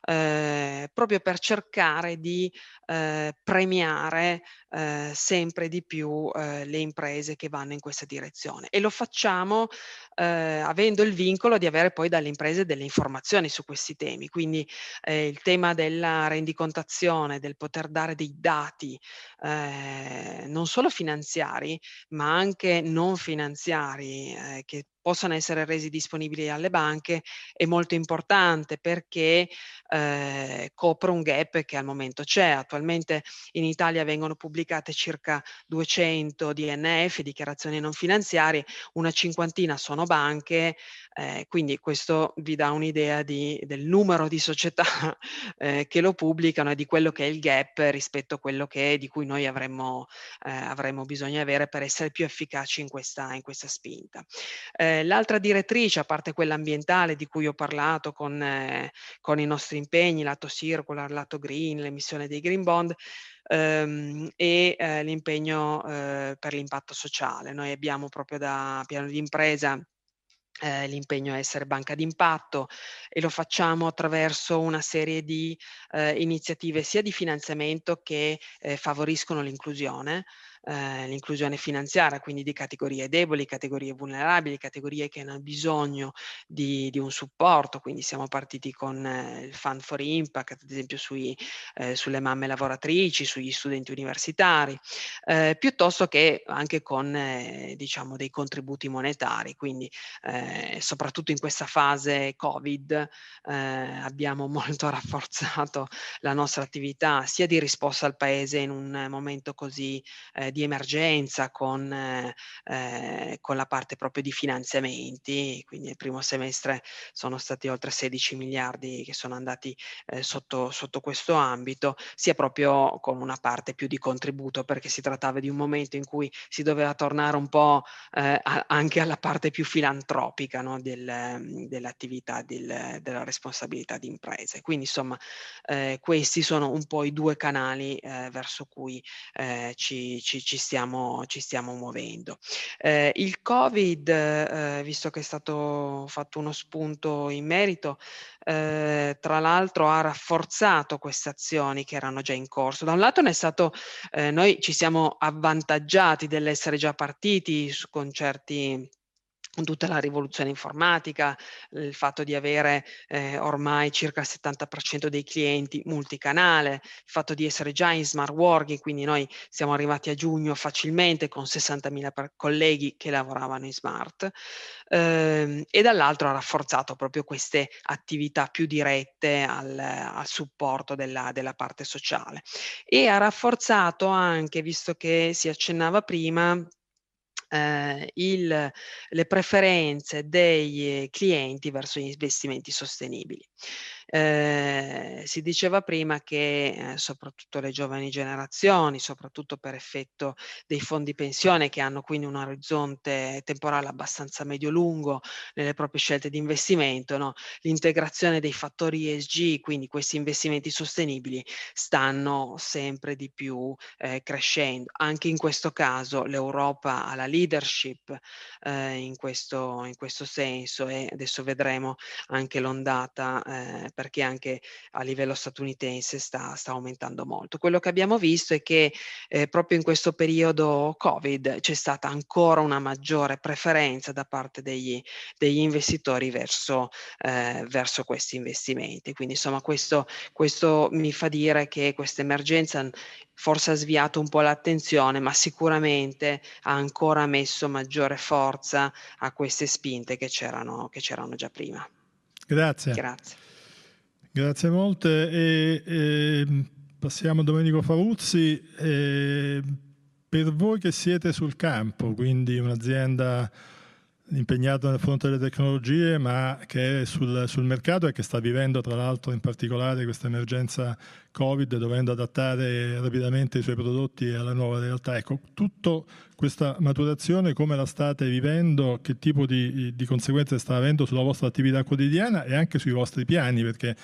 eh, proprio per cercare di eh, premiare eh, sempre di più eh, le imprese che vanno in questa direzione. E lo facciamo eh, avendo il vincolo di avere poi dalle imprese delle informazioni su questi temi. Quindi eh, il tema della rendicontazione, del poter dare dei dati non solo finanziari, ma anche non finanziari che possano essere resi disponibili alle banche è molto importante perché eh, copre un gap che al momento c'è. Attualmente in Italia vengono pubblicate circa 200 DNF, dichiarazioni non finanziarie, una cinquantina sono banche, eh, quindi questo vi dà un'idea di, del numero di società eh, che lo pubblicano e di quello che è il gap rispetto a quello che, di cui noi avremmo, eh, avremmo bisogno avere per essere più efficaci in questa, in questa spinta. Eh, l'altra direttrice, a parte quella ambientale di cui ho parlato con, eh, con i nostri impegni, lato circular, lato green, l'emissione dei green bond, ehm, e eh, l'impegno eh, per l'impatto sociale. Noi abbiamo proprio da piano di impresa eh, l'impegno a essere banca d'impatto e lo facciamo attraverso una serie di eh, iniziative sia di finanziamento che eh, favoriscono l'inclusione eh, l'inclusione finanziaria, quindi di categorie deboli, categorie vulnerabili, categorie che hanno bisogno di, di un supporto, quindi siamo partiti con eh, il Fund for Impact, ad esempio sui, eh, sulle mamme lavoratrici, sugli studenti universitari, eh, piuttosto che anche con eh, diciamo dei contributi monetari, quindi soprattutto in questa fase Covid abbiamo molto rafforzato la nostra attività sia di risposta al Paese in un momento così eh, di emergenza con, eh, con la parte proprio di finanziamenti, quindi il primo semestre sono stati oltre 16 miliardi che sono andati eh, sotto, sotto questo ambito, sia proprio con una parte più di contributo perché si trattava di un momento in cui si doveva tornare un po' eh, a, anche alla parte più filantropica no, del, dell'attività del, della responsabilità di imprese. Quindi insomma eh, questi sono un po' i due canali eh, verso cui eh, ci, ci, ci, stiamo, ci stiamo muovendo. Eh, il Covid, eh, visto che è stato fatto uno spunto in merito, eh, tra l'altro ha rafforzato queste azioni che erano già in corso. Da un lato è stato, eh, noi ci siamo avvantaggiati dell'essere già partiti con certi tutta la rivoluzione informatica, il fatto di avere eh, ormai circa il 70% dei clienti multicanale, il fatto di essere già in smart working, quindi noi siamo arrivati a giugno facilmente con 60.000 colleghi che lavoravano in smart ehm, e dall'altro ha rafforzato proprio queste attività più dirette al, al supporto della, della parte sociale. E ha rafforzato anche, visto che si accennava prima, eh, il, le preferenze dei clienti verso gli investimenti sostenibili. Eh, si diceva prima che eh, soprattutto le giovani generazioni, soprattutto per effetto dei fondi pensione che hanno quindi un orizzonte temporale abbastanza medio-lungo nelle proprie scelte di investimento, no? l'integrazione dei fattori ESG, quindi questi investimenti sostenibili, stanno sempre di più eh, crescendo. Anche in questo caso l'Europa ha la leadership eh, in, questo, in questo senso e adesso vedremo anche l'ondata eh, perché anche a livello statunitense sta, sta aumentando molto. Quello che abbiamo visto è che eh, proprio in questo periodo Covid c'è stata ancora una maggiore preferenza da parte degli, degli investitori verso, eh, verso, questi investimenti. Quindi insomma questo, questo mi fa dire che questa emergenza forse ha sviato un po' l'attenzione, ma sicuramente ha ancora messo maggiore forza a queste spinte che c'erano, che c'erano già prima. Grazie. Grazie. Grazie molte. E, e passiamo a Domenico Favuzzi. E per voi che siete sul campo, quindi un'azienda impegnata nel fronte delle tecnologie, ma che è sul, sul, mercato e che sta vivendo tra l'altro in particolare questa emergenza Covid, dovendo adattare rapidamente i suoi prodotti alla nuova realtà. Ecco, tutta questa maturazione come la state vivendo, che tipo di, di conseguenze sta avendo sulla vostra attività quotidiana e anche sui vostri piani, perché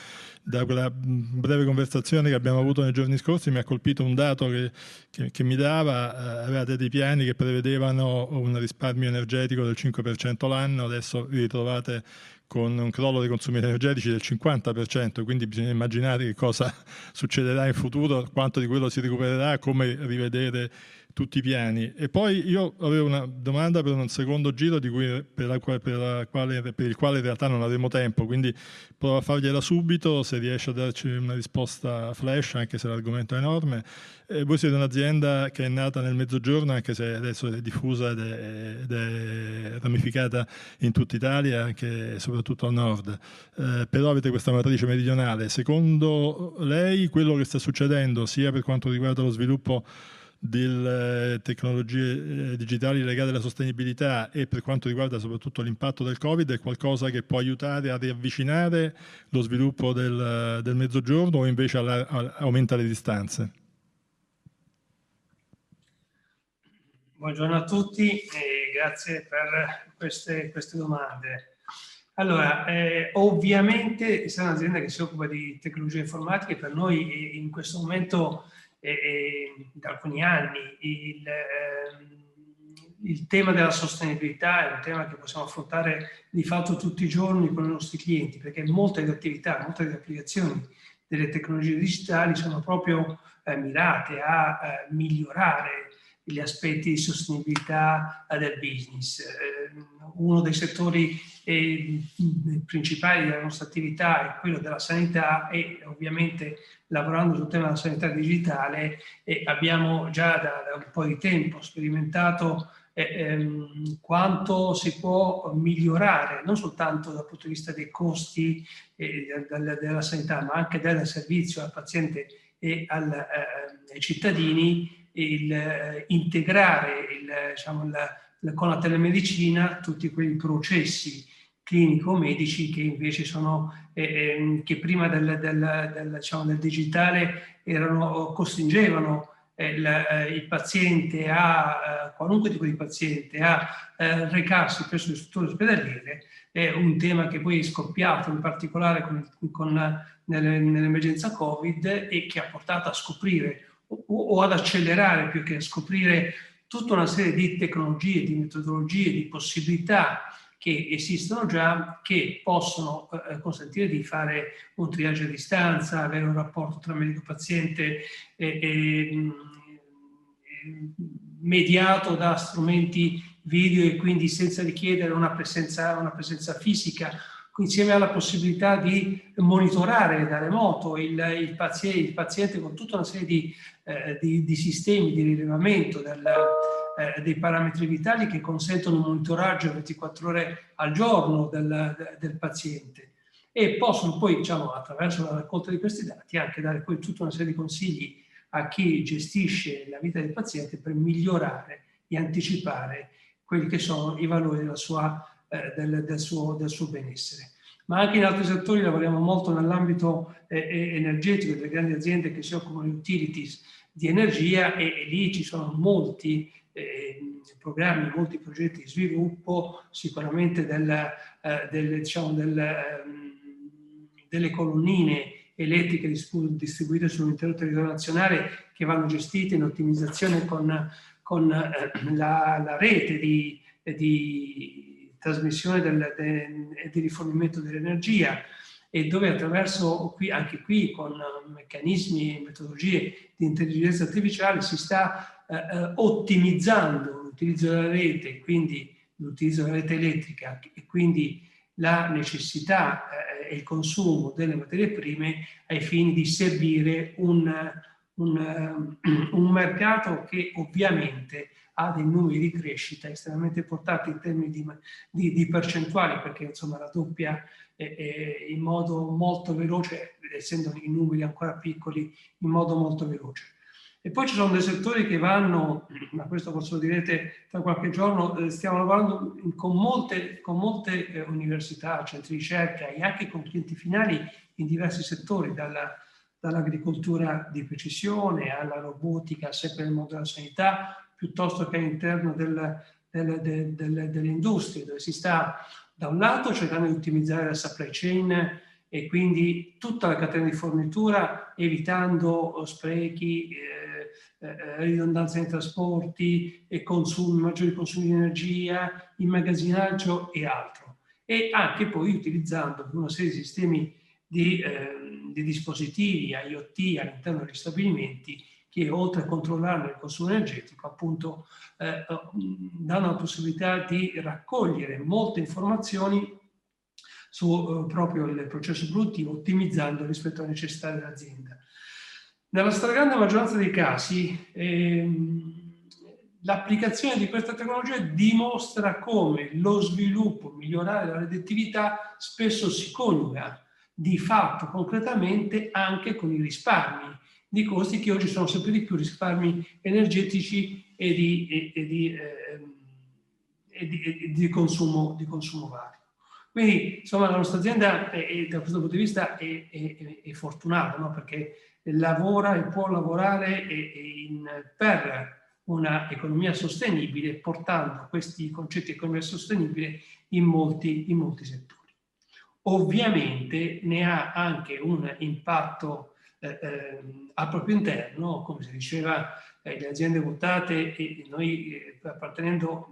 da quella breve conversazione che abbiamo avuto nei giorni scorsi mi ha colpito un dato che, che, che mi dava, eh, avevate dei piani che prevedevano un risparmio energetico del 5% l'anno, adesso vi ritrovate con un crollo dei consumi energetici del 50%, quindi bisogna immaginare che cosa succederà in futuro, quanto di quello si recupererà, come rivedere tutti i piani. E poi io avevo una domanda per un secondo giro cui, per, la, per, quale, per, il quale in realtà non avremo tempo, quindi provo a fargliela subito, se riesce a darci una risposta flash, anche se l'argomento è enorme. Eh, voi siete un'azienda che è nata nel mezzogiorno, anche se adesso è diffusa ed è, ed è ramificata in tutta Italia, anche e soprattutto al nord. Eh, però avete questa matrice meridionale. Secondo lei quello che sta succedendo, sia per quanto riguarda lo sviluppo delle tecnologie eh, digitali legate alla sostenibilità e per quanto riguarda soprattutto l'impatto del Covid è qualcosa che può aiutare a riavvicinare lo sviluppo del, del mezzogiorno o invece alla, aumenta le distanze? Buongiorno a tutti e grazie per queste, queste domande. Allora, eh, ovviamente essendo un'azienda che si occupa di tecnologie informatiche, per noi in questo momento e, e da alcuni anni. Il, eh, il, tema della sostenibilità è un tema che possiamo affrontare di fatto tutti i giorni con i nostri clienti, perché molte delle attività, molte delle applicazioni delle tecnologie digitali sono proprio eh, mirate a eh, migliorare gli aspetti di sostenibilità del business. Eh, uno dei settori eh, principali della nostra attività è quello della sanità e ovviamente lavorando sul tema della sanità digitale eh, abbiamo già da, da, un po' di tempo sperimentato ehm, quanto si può migliorare non soltanto dal punto di vista dei costi della, della sanità ma anche del servizio al paziente e al, ai cittadini il, eh, integrare il, diciamo, la, la, con la telemedicina tutti quei processi clinico-medici che invece sono, eh, ehm, che prima del, del, del, diciamo, del, digitale erano, costringevano eh, il, eh, il, paziente a, eh, qualunque tipo di paziente, a eh, recarsi presso le strutture ospedaliere, è un tema che poi è scoppiato in particolare con, con, nell'emergenza Covid e che ha portato a scoprire o, ad accelerare più che a scoprire tutta una serie di tecnologie, di metodologie, di possibilità che esistono già, che possono eh, consentire di fare un triage a distanza, avere un rapporto tra medico-paziente e, e, mediato da strumenti video e quindi senza richiedere una presenza, una presenza fisica, insieme alla possibilità di monitorare da remoto il, il, paziente, il paziente, con tutta una serie di, eh, di, di sistemi di rilevamento del, eh, dei parametri vitali che consentono un monitoraggio 24 ore al giorno del, del paziente e possono poi, diciamo, attraverso la raccolta di questi dati, anche dare poi tutta una serie di consigli a chi gestisce la vita del paziente per migliorare e anticipare quelli che sono i valori sua, eh, del, del, suo, del, suo, benessere. Ma anche in altri settori lavoriamo molto nell'ambito eh, eh energetico delle grandi aziende che si occupano di utilities di energia e, e lì ci sono molti eh, programmi, molti progetti di sviluppo, sicuramente del, eh, del, diciamo, del ehm, delle colonnine elettriche distribuite sull'intero territorio nazionale che vanno gestite in ottimizzazione con, con eh, la, la, rete di, di trasmissione e di rifornimento dell'energia e dove attraverso qui, anche qui con meccanismi e metodologie di intelligenza artificiale si sta eh, eh ottimizzando l'utilizzo della rete, quindi l'utilizzo della rete elettrica e quindi la necessità eh, e il consumo delle materie prime ai fini di servire un, un, un, mercato che ovviamente ha dei numeri di crescita estremamente importanti in termini di, di, di percentuali perché insomma raddoppia eh, in modo molto veloce, essendo i numeri ancora piccoli, in modo molto veloce. E poi ci sono dei settori che vanno, ma questo lo direte tra qualche giorno, eh, stiamo lavorando con molte, con molte eh, università, centri di ricerca e anche con clienti finali in diversi settori, dalla, dall'agricoltura di precisione alla robotica, sempre nel mondo della sanità, piuttosto che all'interno del, del, del, delle industrie, dove si sta da un lato cercando di ottimizzare la supply chain e quindi tutta la catena di fornitura, evitando sprechi, eh, eh, eh, ridondanza nei trasporti, consumi, maggiori consumi di energia, immagazzinaggio e altro. E anche poi utilizzando una serie di sistemi di, eh, di dispositivi IoT all'interno degli stabilimenti che oltre a controllarne il consumo energetico appunto eh, danno la possibilità di raccogliere molte informazioni su eh, proprio il processo produttivo ottimizzando rispetto alle necessità dell'azienda. Nella stragrande maggioranza dei casi ehm, l'applicazione di questa tecnologia dimostra come lo sviluppo, migliorare la redditività spesso si coniuga di fatto concretamente anche con i risparmi di costi che oggi sono sempre di più risparmi energetici e di, e, e di, eh, e di, di consumo, consumo, vario. Quindi insomma la nostra azienda è, è, da questo punto di vista è, è fortunata no? perché lavora e può lavorare in, per una economia sostenibile, portando questi concetti di economia sostenibile in molti, in molti settori. Ovviamente ne ha anche un impatto eh, eh, al proprio interno, come si diceva, eh, le aziende votate e noi eh, appartenendo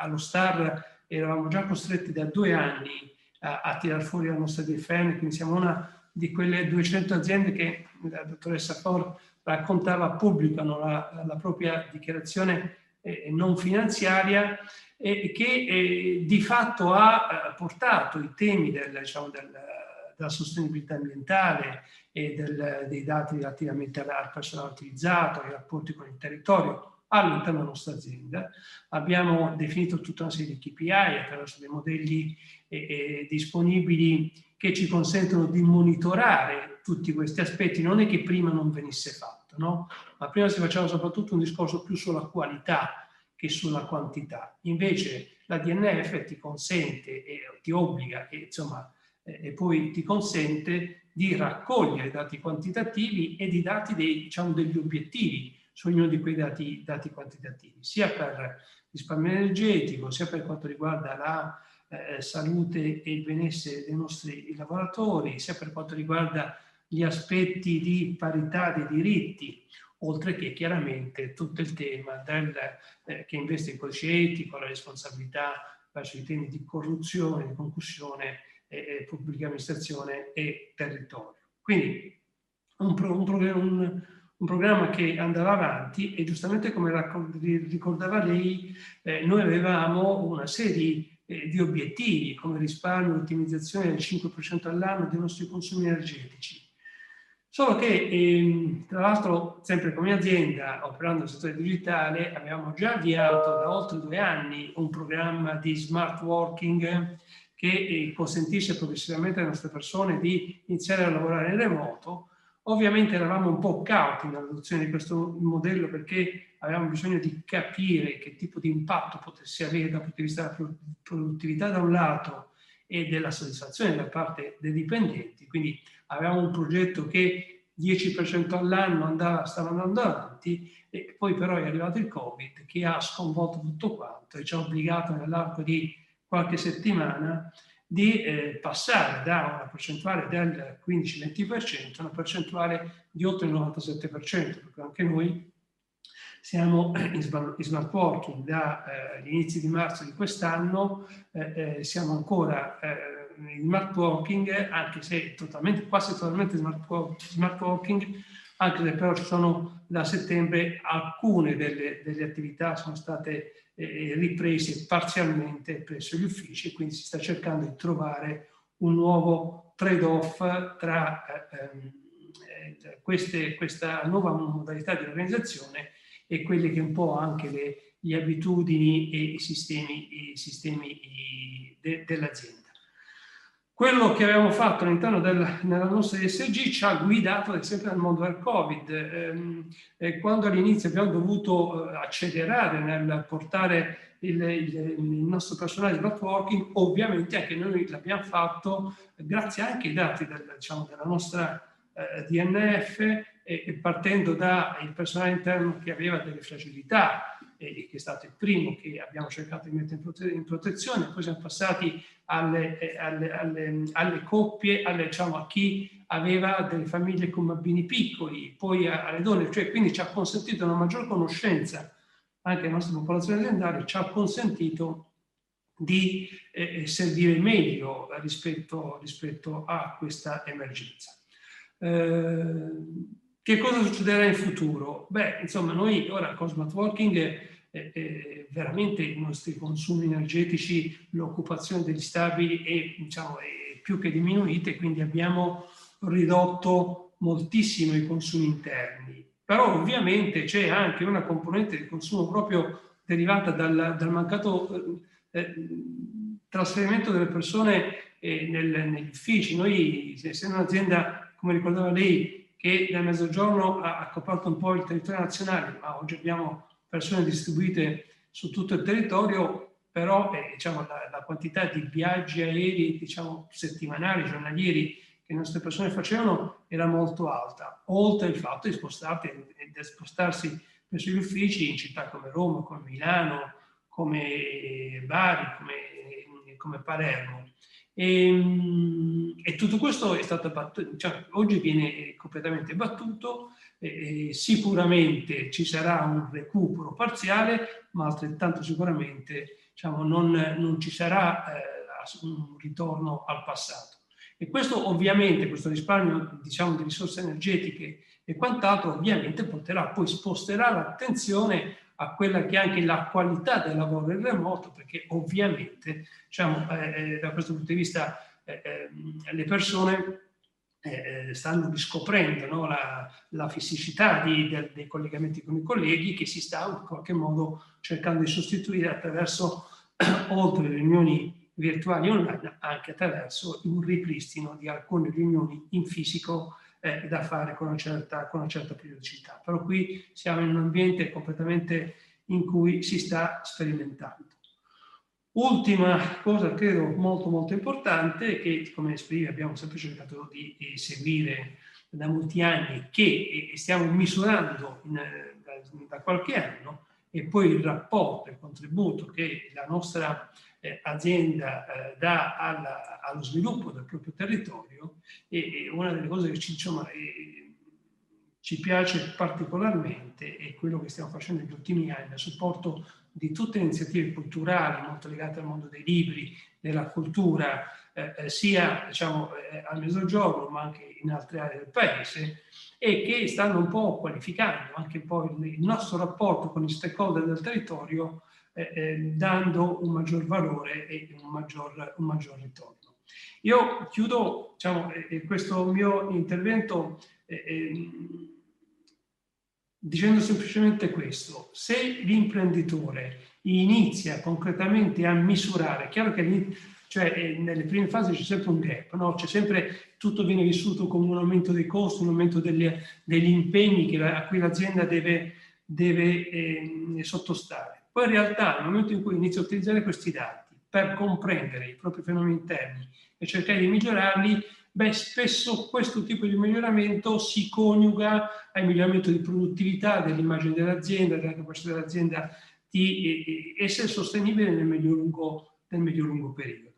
allo STAR eravamo già costretti da due anni a, a tirar fuori la nostra DFN, quindi siamo una di quelle 200 aziende che la dottoressa For raccontava pubblicano la, la propria dichiarazione eh, non finanziaria e che eh, di fatto ha eh, portato i temi del, diciamo, del, della sostenibilità ambientale e del, dei dati relativamente al personale utilizzato, ai rapporti con il territorio all'interno della nostra azienda. Abbiamo definito tutta una serie di KPI attraverso dei modelli eh, eh, disponibili che ci consentono di monitorare tutti questi aspetti. Non è che prima non venisse fatto, no? ma prima si faceva soprattutto un discorso più sulla qualità che sulla quantità. Invece la DNF ti consente e ti obbliga e, insomma, e poi ti consente di raccogliere dati quantitativi e di dati dei, diciamo, degli obiettivi su ognuno di quei dati, dati quantitativi, sia per risparmio energetico, sia per quanto riguarda la eh, salute e il benessere dei nostri lavoratori, sia per quanto riguarda gli aspetti di parità dei diritti, oltre che chiaramente tutto il tema del, eh, che investe in codice etico, la responsabilità verso i temi di corruzione, di concussione, eh, pubblica amministrazione e territorio. Quindi un, un, un, un programma che andava avanti e giustamente come ricordava lei, eh, noi avevamo una serie eh, di obiettivi come risparmio e ottimizzazione del 5% all'anno dei nostri consumi energetici. Solo che, ehm, tra l'altro, sempre come azienda, operando nel settore digitale, abbiamo già avviato da oltre due anni un programma di smart working che eh, consentisce progressivamente alle nostre persone di iniziare a lavorare in remoto. Ovviamente eravamo un po' cauti nell'adozione di questo modello perché avevamo bisogno di capire che tipo di impatto potesse avere dal punto di vista della produttività da un lato e della soddisfazione da parte dei dipendenti. Quindi avevamo un progetto che 10% all'anno andava, stava andando avanti e poi però è arrivato il Covid che ha sconvolto tutto quanto e ci ha obbligato nell'arco di qualche settimana di eh, passare da una percentuale del 15-20% a una percentuale di oltre il 97%, perché anche noi siamo in smart working. Dagli eh, inizi di marzo di quest'anno, eh, eh siamo ancora eh, in smart working, anche se totalmente, quasi totalmente smart, smart working, anche se però ci sono da settembre alcune delle, delle attività sono state eh, riprese parzialmente presso gli uffici, quindi si sta cercando di trovare un nuovo trade-off tra eh, ehm, eh, queste, questa nuova modalità di organizzazione e quelle che un po' anche le, le abitudini e i sistemi, i sistemi de, dell'azienda. Quello che abbiamo fatto all'interno del, nella nostra ESG ci ha guidato ad esempio nel mondo del Covid. Ehm, eh, quando all'inizio abbiamo dovuto eh, accelerare nel portare il, il, il, nostro personale di networking, ovviamente anche noi l'abbiamo fatto grazie anche ai dati del, diciamo, della nostra eh, DNF e, e partendo dal personale interno che aveva delle fragilità e che è stato il primo che abbiamo cercato di mettere in, protezione, poi siamo passati alle, eh, alle, alle, alle coppie, diciamo, a chi aveva delle famiglie con bambini piccoli, poi alle donne, cioè quindi ci ha consentito una maggior conoscenza anche alla nostra popolazione aziendale, ci ha consentito di eh, servire meglio rispetto, rispetto, a questa emergenza. Eh, che cosa succederà in futuro? Beh, insomma, noi ora con smart working eh, eh, veramente i nostri consumi energetici, l'occupazione degli stabili è, diciamo, è più che diminuita e quindi abbiamo ridotto moltissimo i consumi interni. Però ovviamente c'è anche una componente di consumo proprio derivata dal, dal mancato eh, eh trasferimento delle persone eh, nel, negli uffici. Noi, essendo un'azienda, come ricordava lei, che nel mezzogiorno ha, ha coperto un po' il territorio nazionale, ma oggi abbiamo persone distribuite su tutto il territorio, però eh, diciamo, la, la, quantità di viaggi aerei diciamo, settimanali, giornalieri che le nostre persone facevano era molto alta, oltre al fatto di di spostarsi verso gli uffici in città come Roma, come Milano, come Bari, come, come Palermo. E, ehm, e, tutto questo è stato battuto, cioè, oggi viene completamente battuto eh, sicuramente ci sarà un recupero parziale, ma altrettanto sicuramente diciamo, non, non, ci sarà eh, un ritorno al passato. E questo ovviamente, questo risparmio diciamo, di risorse energetiche e quant'altro, ovviamente porterà, poi sposterà l'attenzione a quella che è anche la qualità del lavoro in remoto, perché ovviamente diciamo, eh, eh da questo punto di vista eh, eh le persone eh, stanno riscoprendo no, la, la, fisicità di, de, dei collegamenti con i colleghi che si sta in qualche modo cercando di sostituire attraverso, oltre le riunioni virtuali online, anche attraverso un ripristino di alcune riunioni in fisico eh, da fare con una, certa, con una certa periodicità. Però qui siamo in un ambiente completamente in cui si sta sperimentando. Ultima cosa credo molto molto importante che come SPI abbiamo sempre cercato di, di seguire da molti anni che stiamo misurando in, da, da, qualche anno e poi il rapporto, il contributo che la nostra eh, azienda eh, dà alla, allo sviluppo del proprio territorio e, e una delle cose che ci, insomma, eh, ci piace particolarmente è quello che stiamo facendo negli ultimi anni a supporto di tutte le iniziative culturali molto legate al mondo dei libri, della cultura, eh, sia diciamo, eh, al mezzogiorno ma anche in altre aree del paese e che stanno un po' qualificando anche poi il nostro rapporto con i stakeholder del territorio eh, eh, dando un maggior valore e un maggior, un maggior ritorno. Io chiudo diciamo, eh, questo mio intervento dicendo semplicemente questo, se l'imprenditore inizia concretamente a misurare, è chiaro che cioè, eh, nelle prime fasi c'è sempre un gap, no? c'è sempre, tutto viene vissuto come un aumento dei costi, un aumento degli, degli impegni che, a cui l'azienda deve, deve eh, sottostare. Poi in realtà nel momento in cui inizia a utilizzare questi dati per comprendere i propri fenomeni interni e cercare di migliorarli, beh, spesso questo tipo di miglioramento si coniuga al miglioramento di produttività, dell'immagine dell'azienda, della capacità dell'azienda di essere sostenibile nel medio-lungo, nel medio-lungo periodo.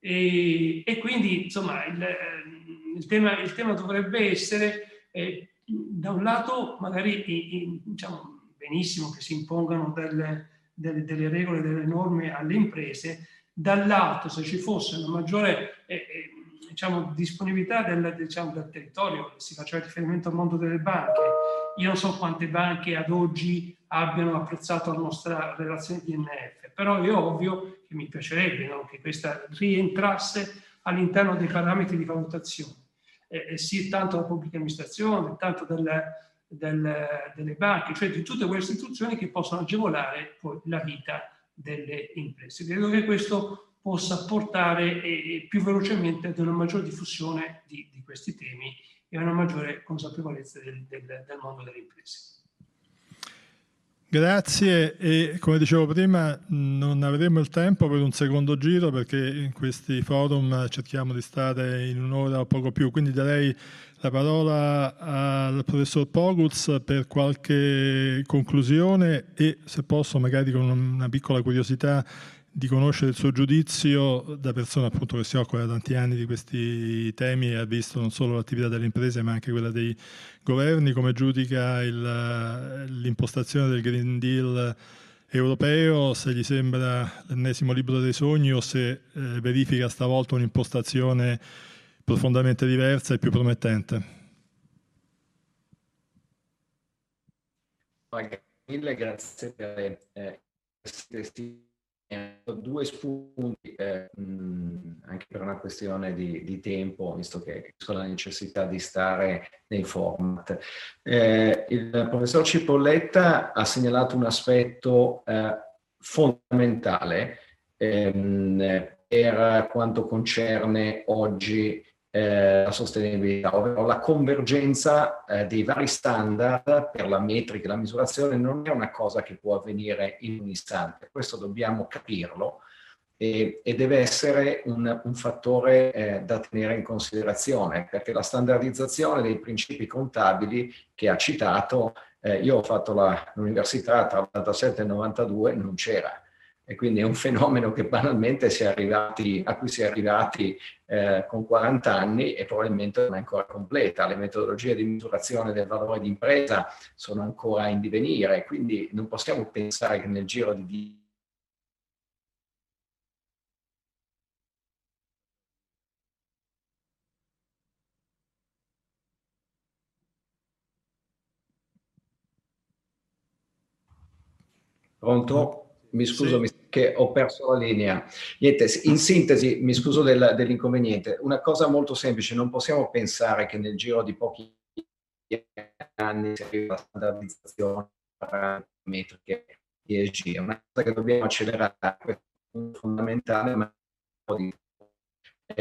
E, e, quindi, insomma, il, il, tema, il tema, dovrebbe essere, eh, da un lato, magari, in, diciamo, benissimo che si impongano delle, delle, delle regole, delle norme alle imprese, dall'altro, se ci fosse una maggiore... Eh, eh, diciamo, disponibilità del, diciamo, del territorio, si faceva riferimento al mondo delle banche. Io non so quante banche ad oggi abbiano apprezzato la nostra relazione di NF, però è ovvio che mi piacerebbe no, che questa rientrasse all'interno dei parametri di valutazione, eh, eh, sì tanto della pubblica amministrazione, tanto del, del, delle banche, cioè di tutte quelle istituzioni che possono agevolare poi la vita delle imprese. Credo che questo possa portare eh, più velocemente ad una maggiore diffusione di, di, questi temi e a una maggiore consapevolezza del, del, del mondo delle imprese. Grazie e come dicevo prima non avremo il tempo per un secondo giro perché in questi forum cerchiamo di stare in un'ora o poco più, quindi darei la parola al professor Poguz per qualche conclusione e se posso magari con una piccola curiosità di conoscere il suo giudizio da persona appunto che si occupa da tanti anni di questi temi e ha visto non solo l'attività delle imprese ma anche quella dei governi, come giudica il, l'impostazione del Green Deal europeo, se gli sembra l'ennesimo libro dei sogni o se eh, verifica stavolta un'impostazione profondamente diversa e più promettente. Mille grazie per eh, questi due spunti eh, mh, anche per una questione di, di, tempo, visto che ho la necessità di stare nei format. Eh, il professor Cipolletta ha segnalato un aspetto eh, fondamentale ehm, per quanto concerne oggi eh, la sostenibilità, ovvero la convergenza eh, dei vari standard per la metrica e la misurazione non è una cosa che può avvenire in un istante, questo dobbiamo capirlo e, e deve essere un, un fattore eh, da tenere in considerazione perché la standardizzazione dei principi contabili che ha citato, eh, io ho fatto la, l'università tra il 97 e il 92, non c'era e quindi è un fenomeno che banalmente si arrivati, a cui si è arrivati eh, con 40 anni e probabilmente non è ancora completa. Le metodologie di misurazione del valore d'impresa sono ancora in divenire, quindi non possiamo pensare che nel giro di Pronto? Mi scuso sì. Che ho perso la linea. Niente, in sintesi, mi scuso del, dell'inconveniente. Una cosa molto semplice, non possiamo pensare che nel giro di pochi anni si arriva alla standardizzazione parametriche ESG. È una cosa che dobbiamo accelerare, questo è fondamentale, ma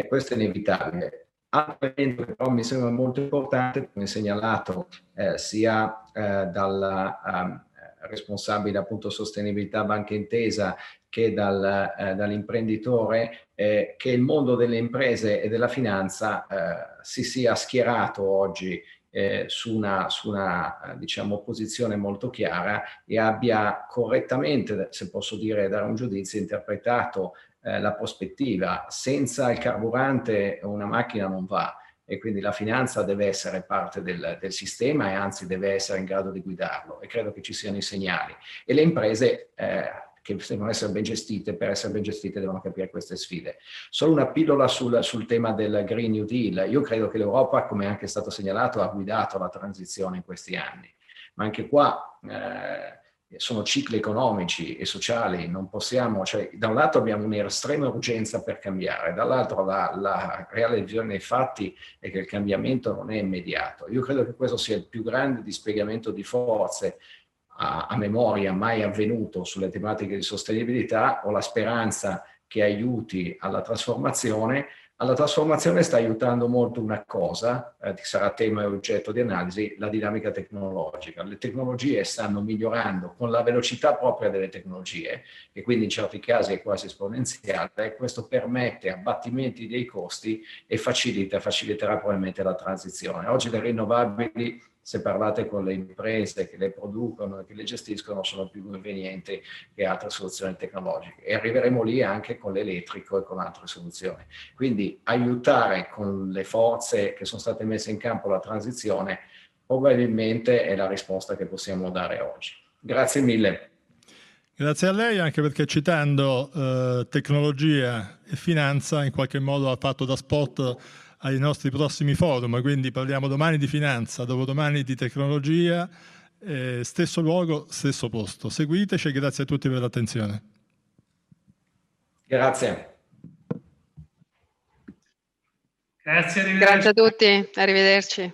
questo è inevitabile. Altro elemento però mi sembra molto importante, come segnalato eh, sia eh, dalla um, responsabile appunto sostenibilità Banca Intesa che dal, eh, dall'imprenditore, eh, che il mondo delle imprese e della finanza eh, si sia schierato oggi eh, su una, su una diciamo, posizione molto chiara e abbia correttamente, se posso dire, dare un giudizio, interpretato eh, la prospettiva. Senza il carburante una macchina non va e quindi la finanza deve essere parte del, del, sistema e anzi deve essere in grado di guidarlo e credo che ci siano i segnali. E le imprese eh, che devono essere ben gestite, per essere ben gestite devono capire queste sfide. Solo una pillola sul, sul tema del Green New Deal. Io credo che l'Europa, come anche stato segnalato, ha guidato la transizione in questi anni, ma anche qua eh, sono cicli economici e sociali, non possiamo, cioè da un lato abbiamo un'estrema urgenza per cambiare, dall'altro la, la reale visione dei fatti è che il cambiamento non è immediato. Io credo che questo sia il più grande dispiegamento di forze a, a memoria mai avvenuto sulle tematiche di sostenibilità, ho la speranza che aiuti alla trasformazione. Alla trasformazione sta aiutando molto una cosa, eh, che sarà tema e oggetto di analisi, la dinamica tecnologica. Le tecnologie stanno migliorando con la velocità propria delle tecnologie, che quindi in certi casi è quasi esponenziale, e questo permette abbattimenti dei costi e facilita, faciliterà probabilmente la transizione. Oggi le rinnovabili se parlate con le imprese che le producono e che le gestiscono sono più convenienti che altre soluzioni tecnologiche e arriveremo lì anche con l'elettrico e con altre soluzioni. Quindi aiutare con le forze che sono state messe in campo la transizione probabilmente è la risposta che possiamo dare oggi. Grazie mille. Grazie a lei anche perché citando eh, tecnologia e finanza in qualche modo ha fatto da spot ai nostri prossimi forum, quindi parliamo domani di finanza, dopodomani di tecnologia, eh, stesso luogo, stesso posto. Seguiteci e grazie a tutti per l'attenzione. Grazie. Grazie, grazie a tutti, arrivederci.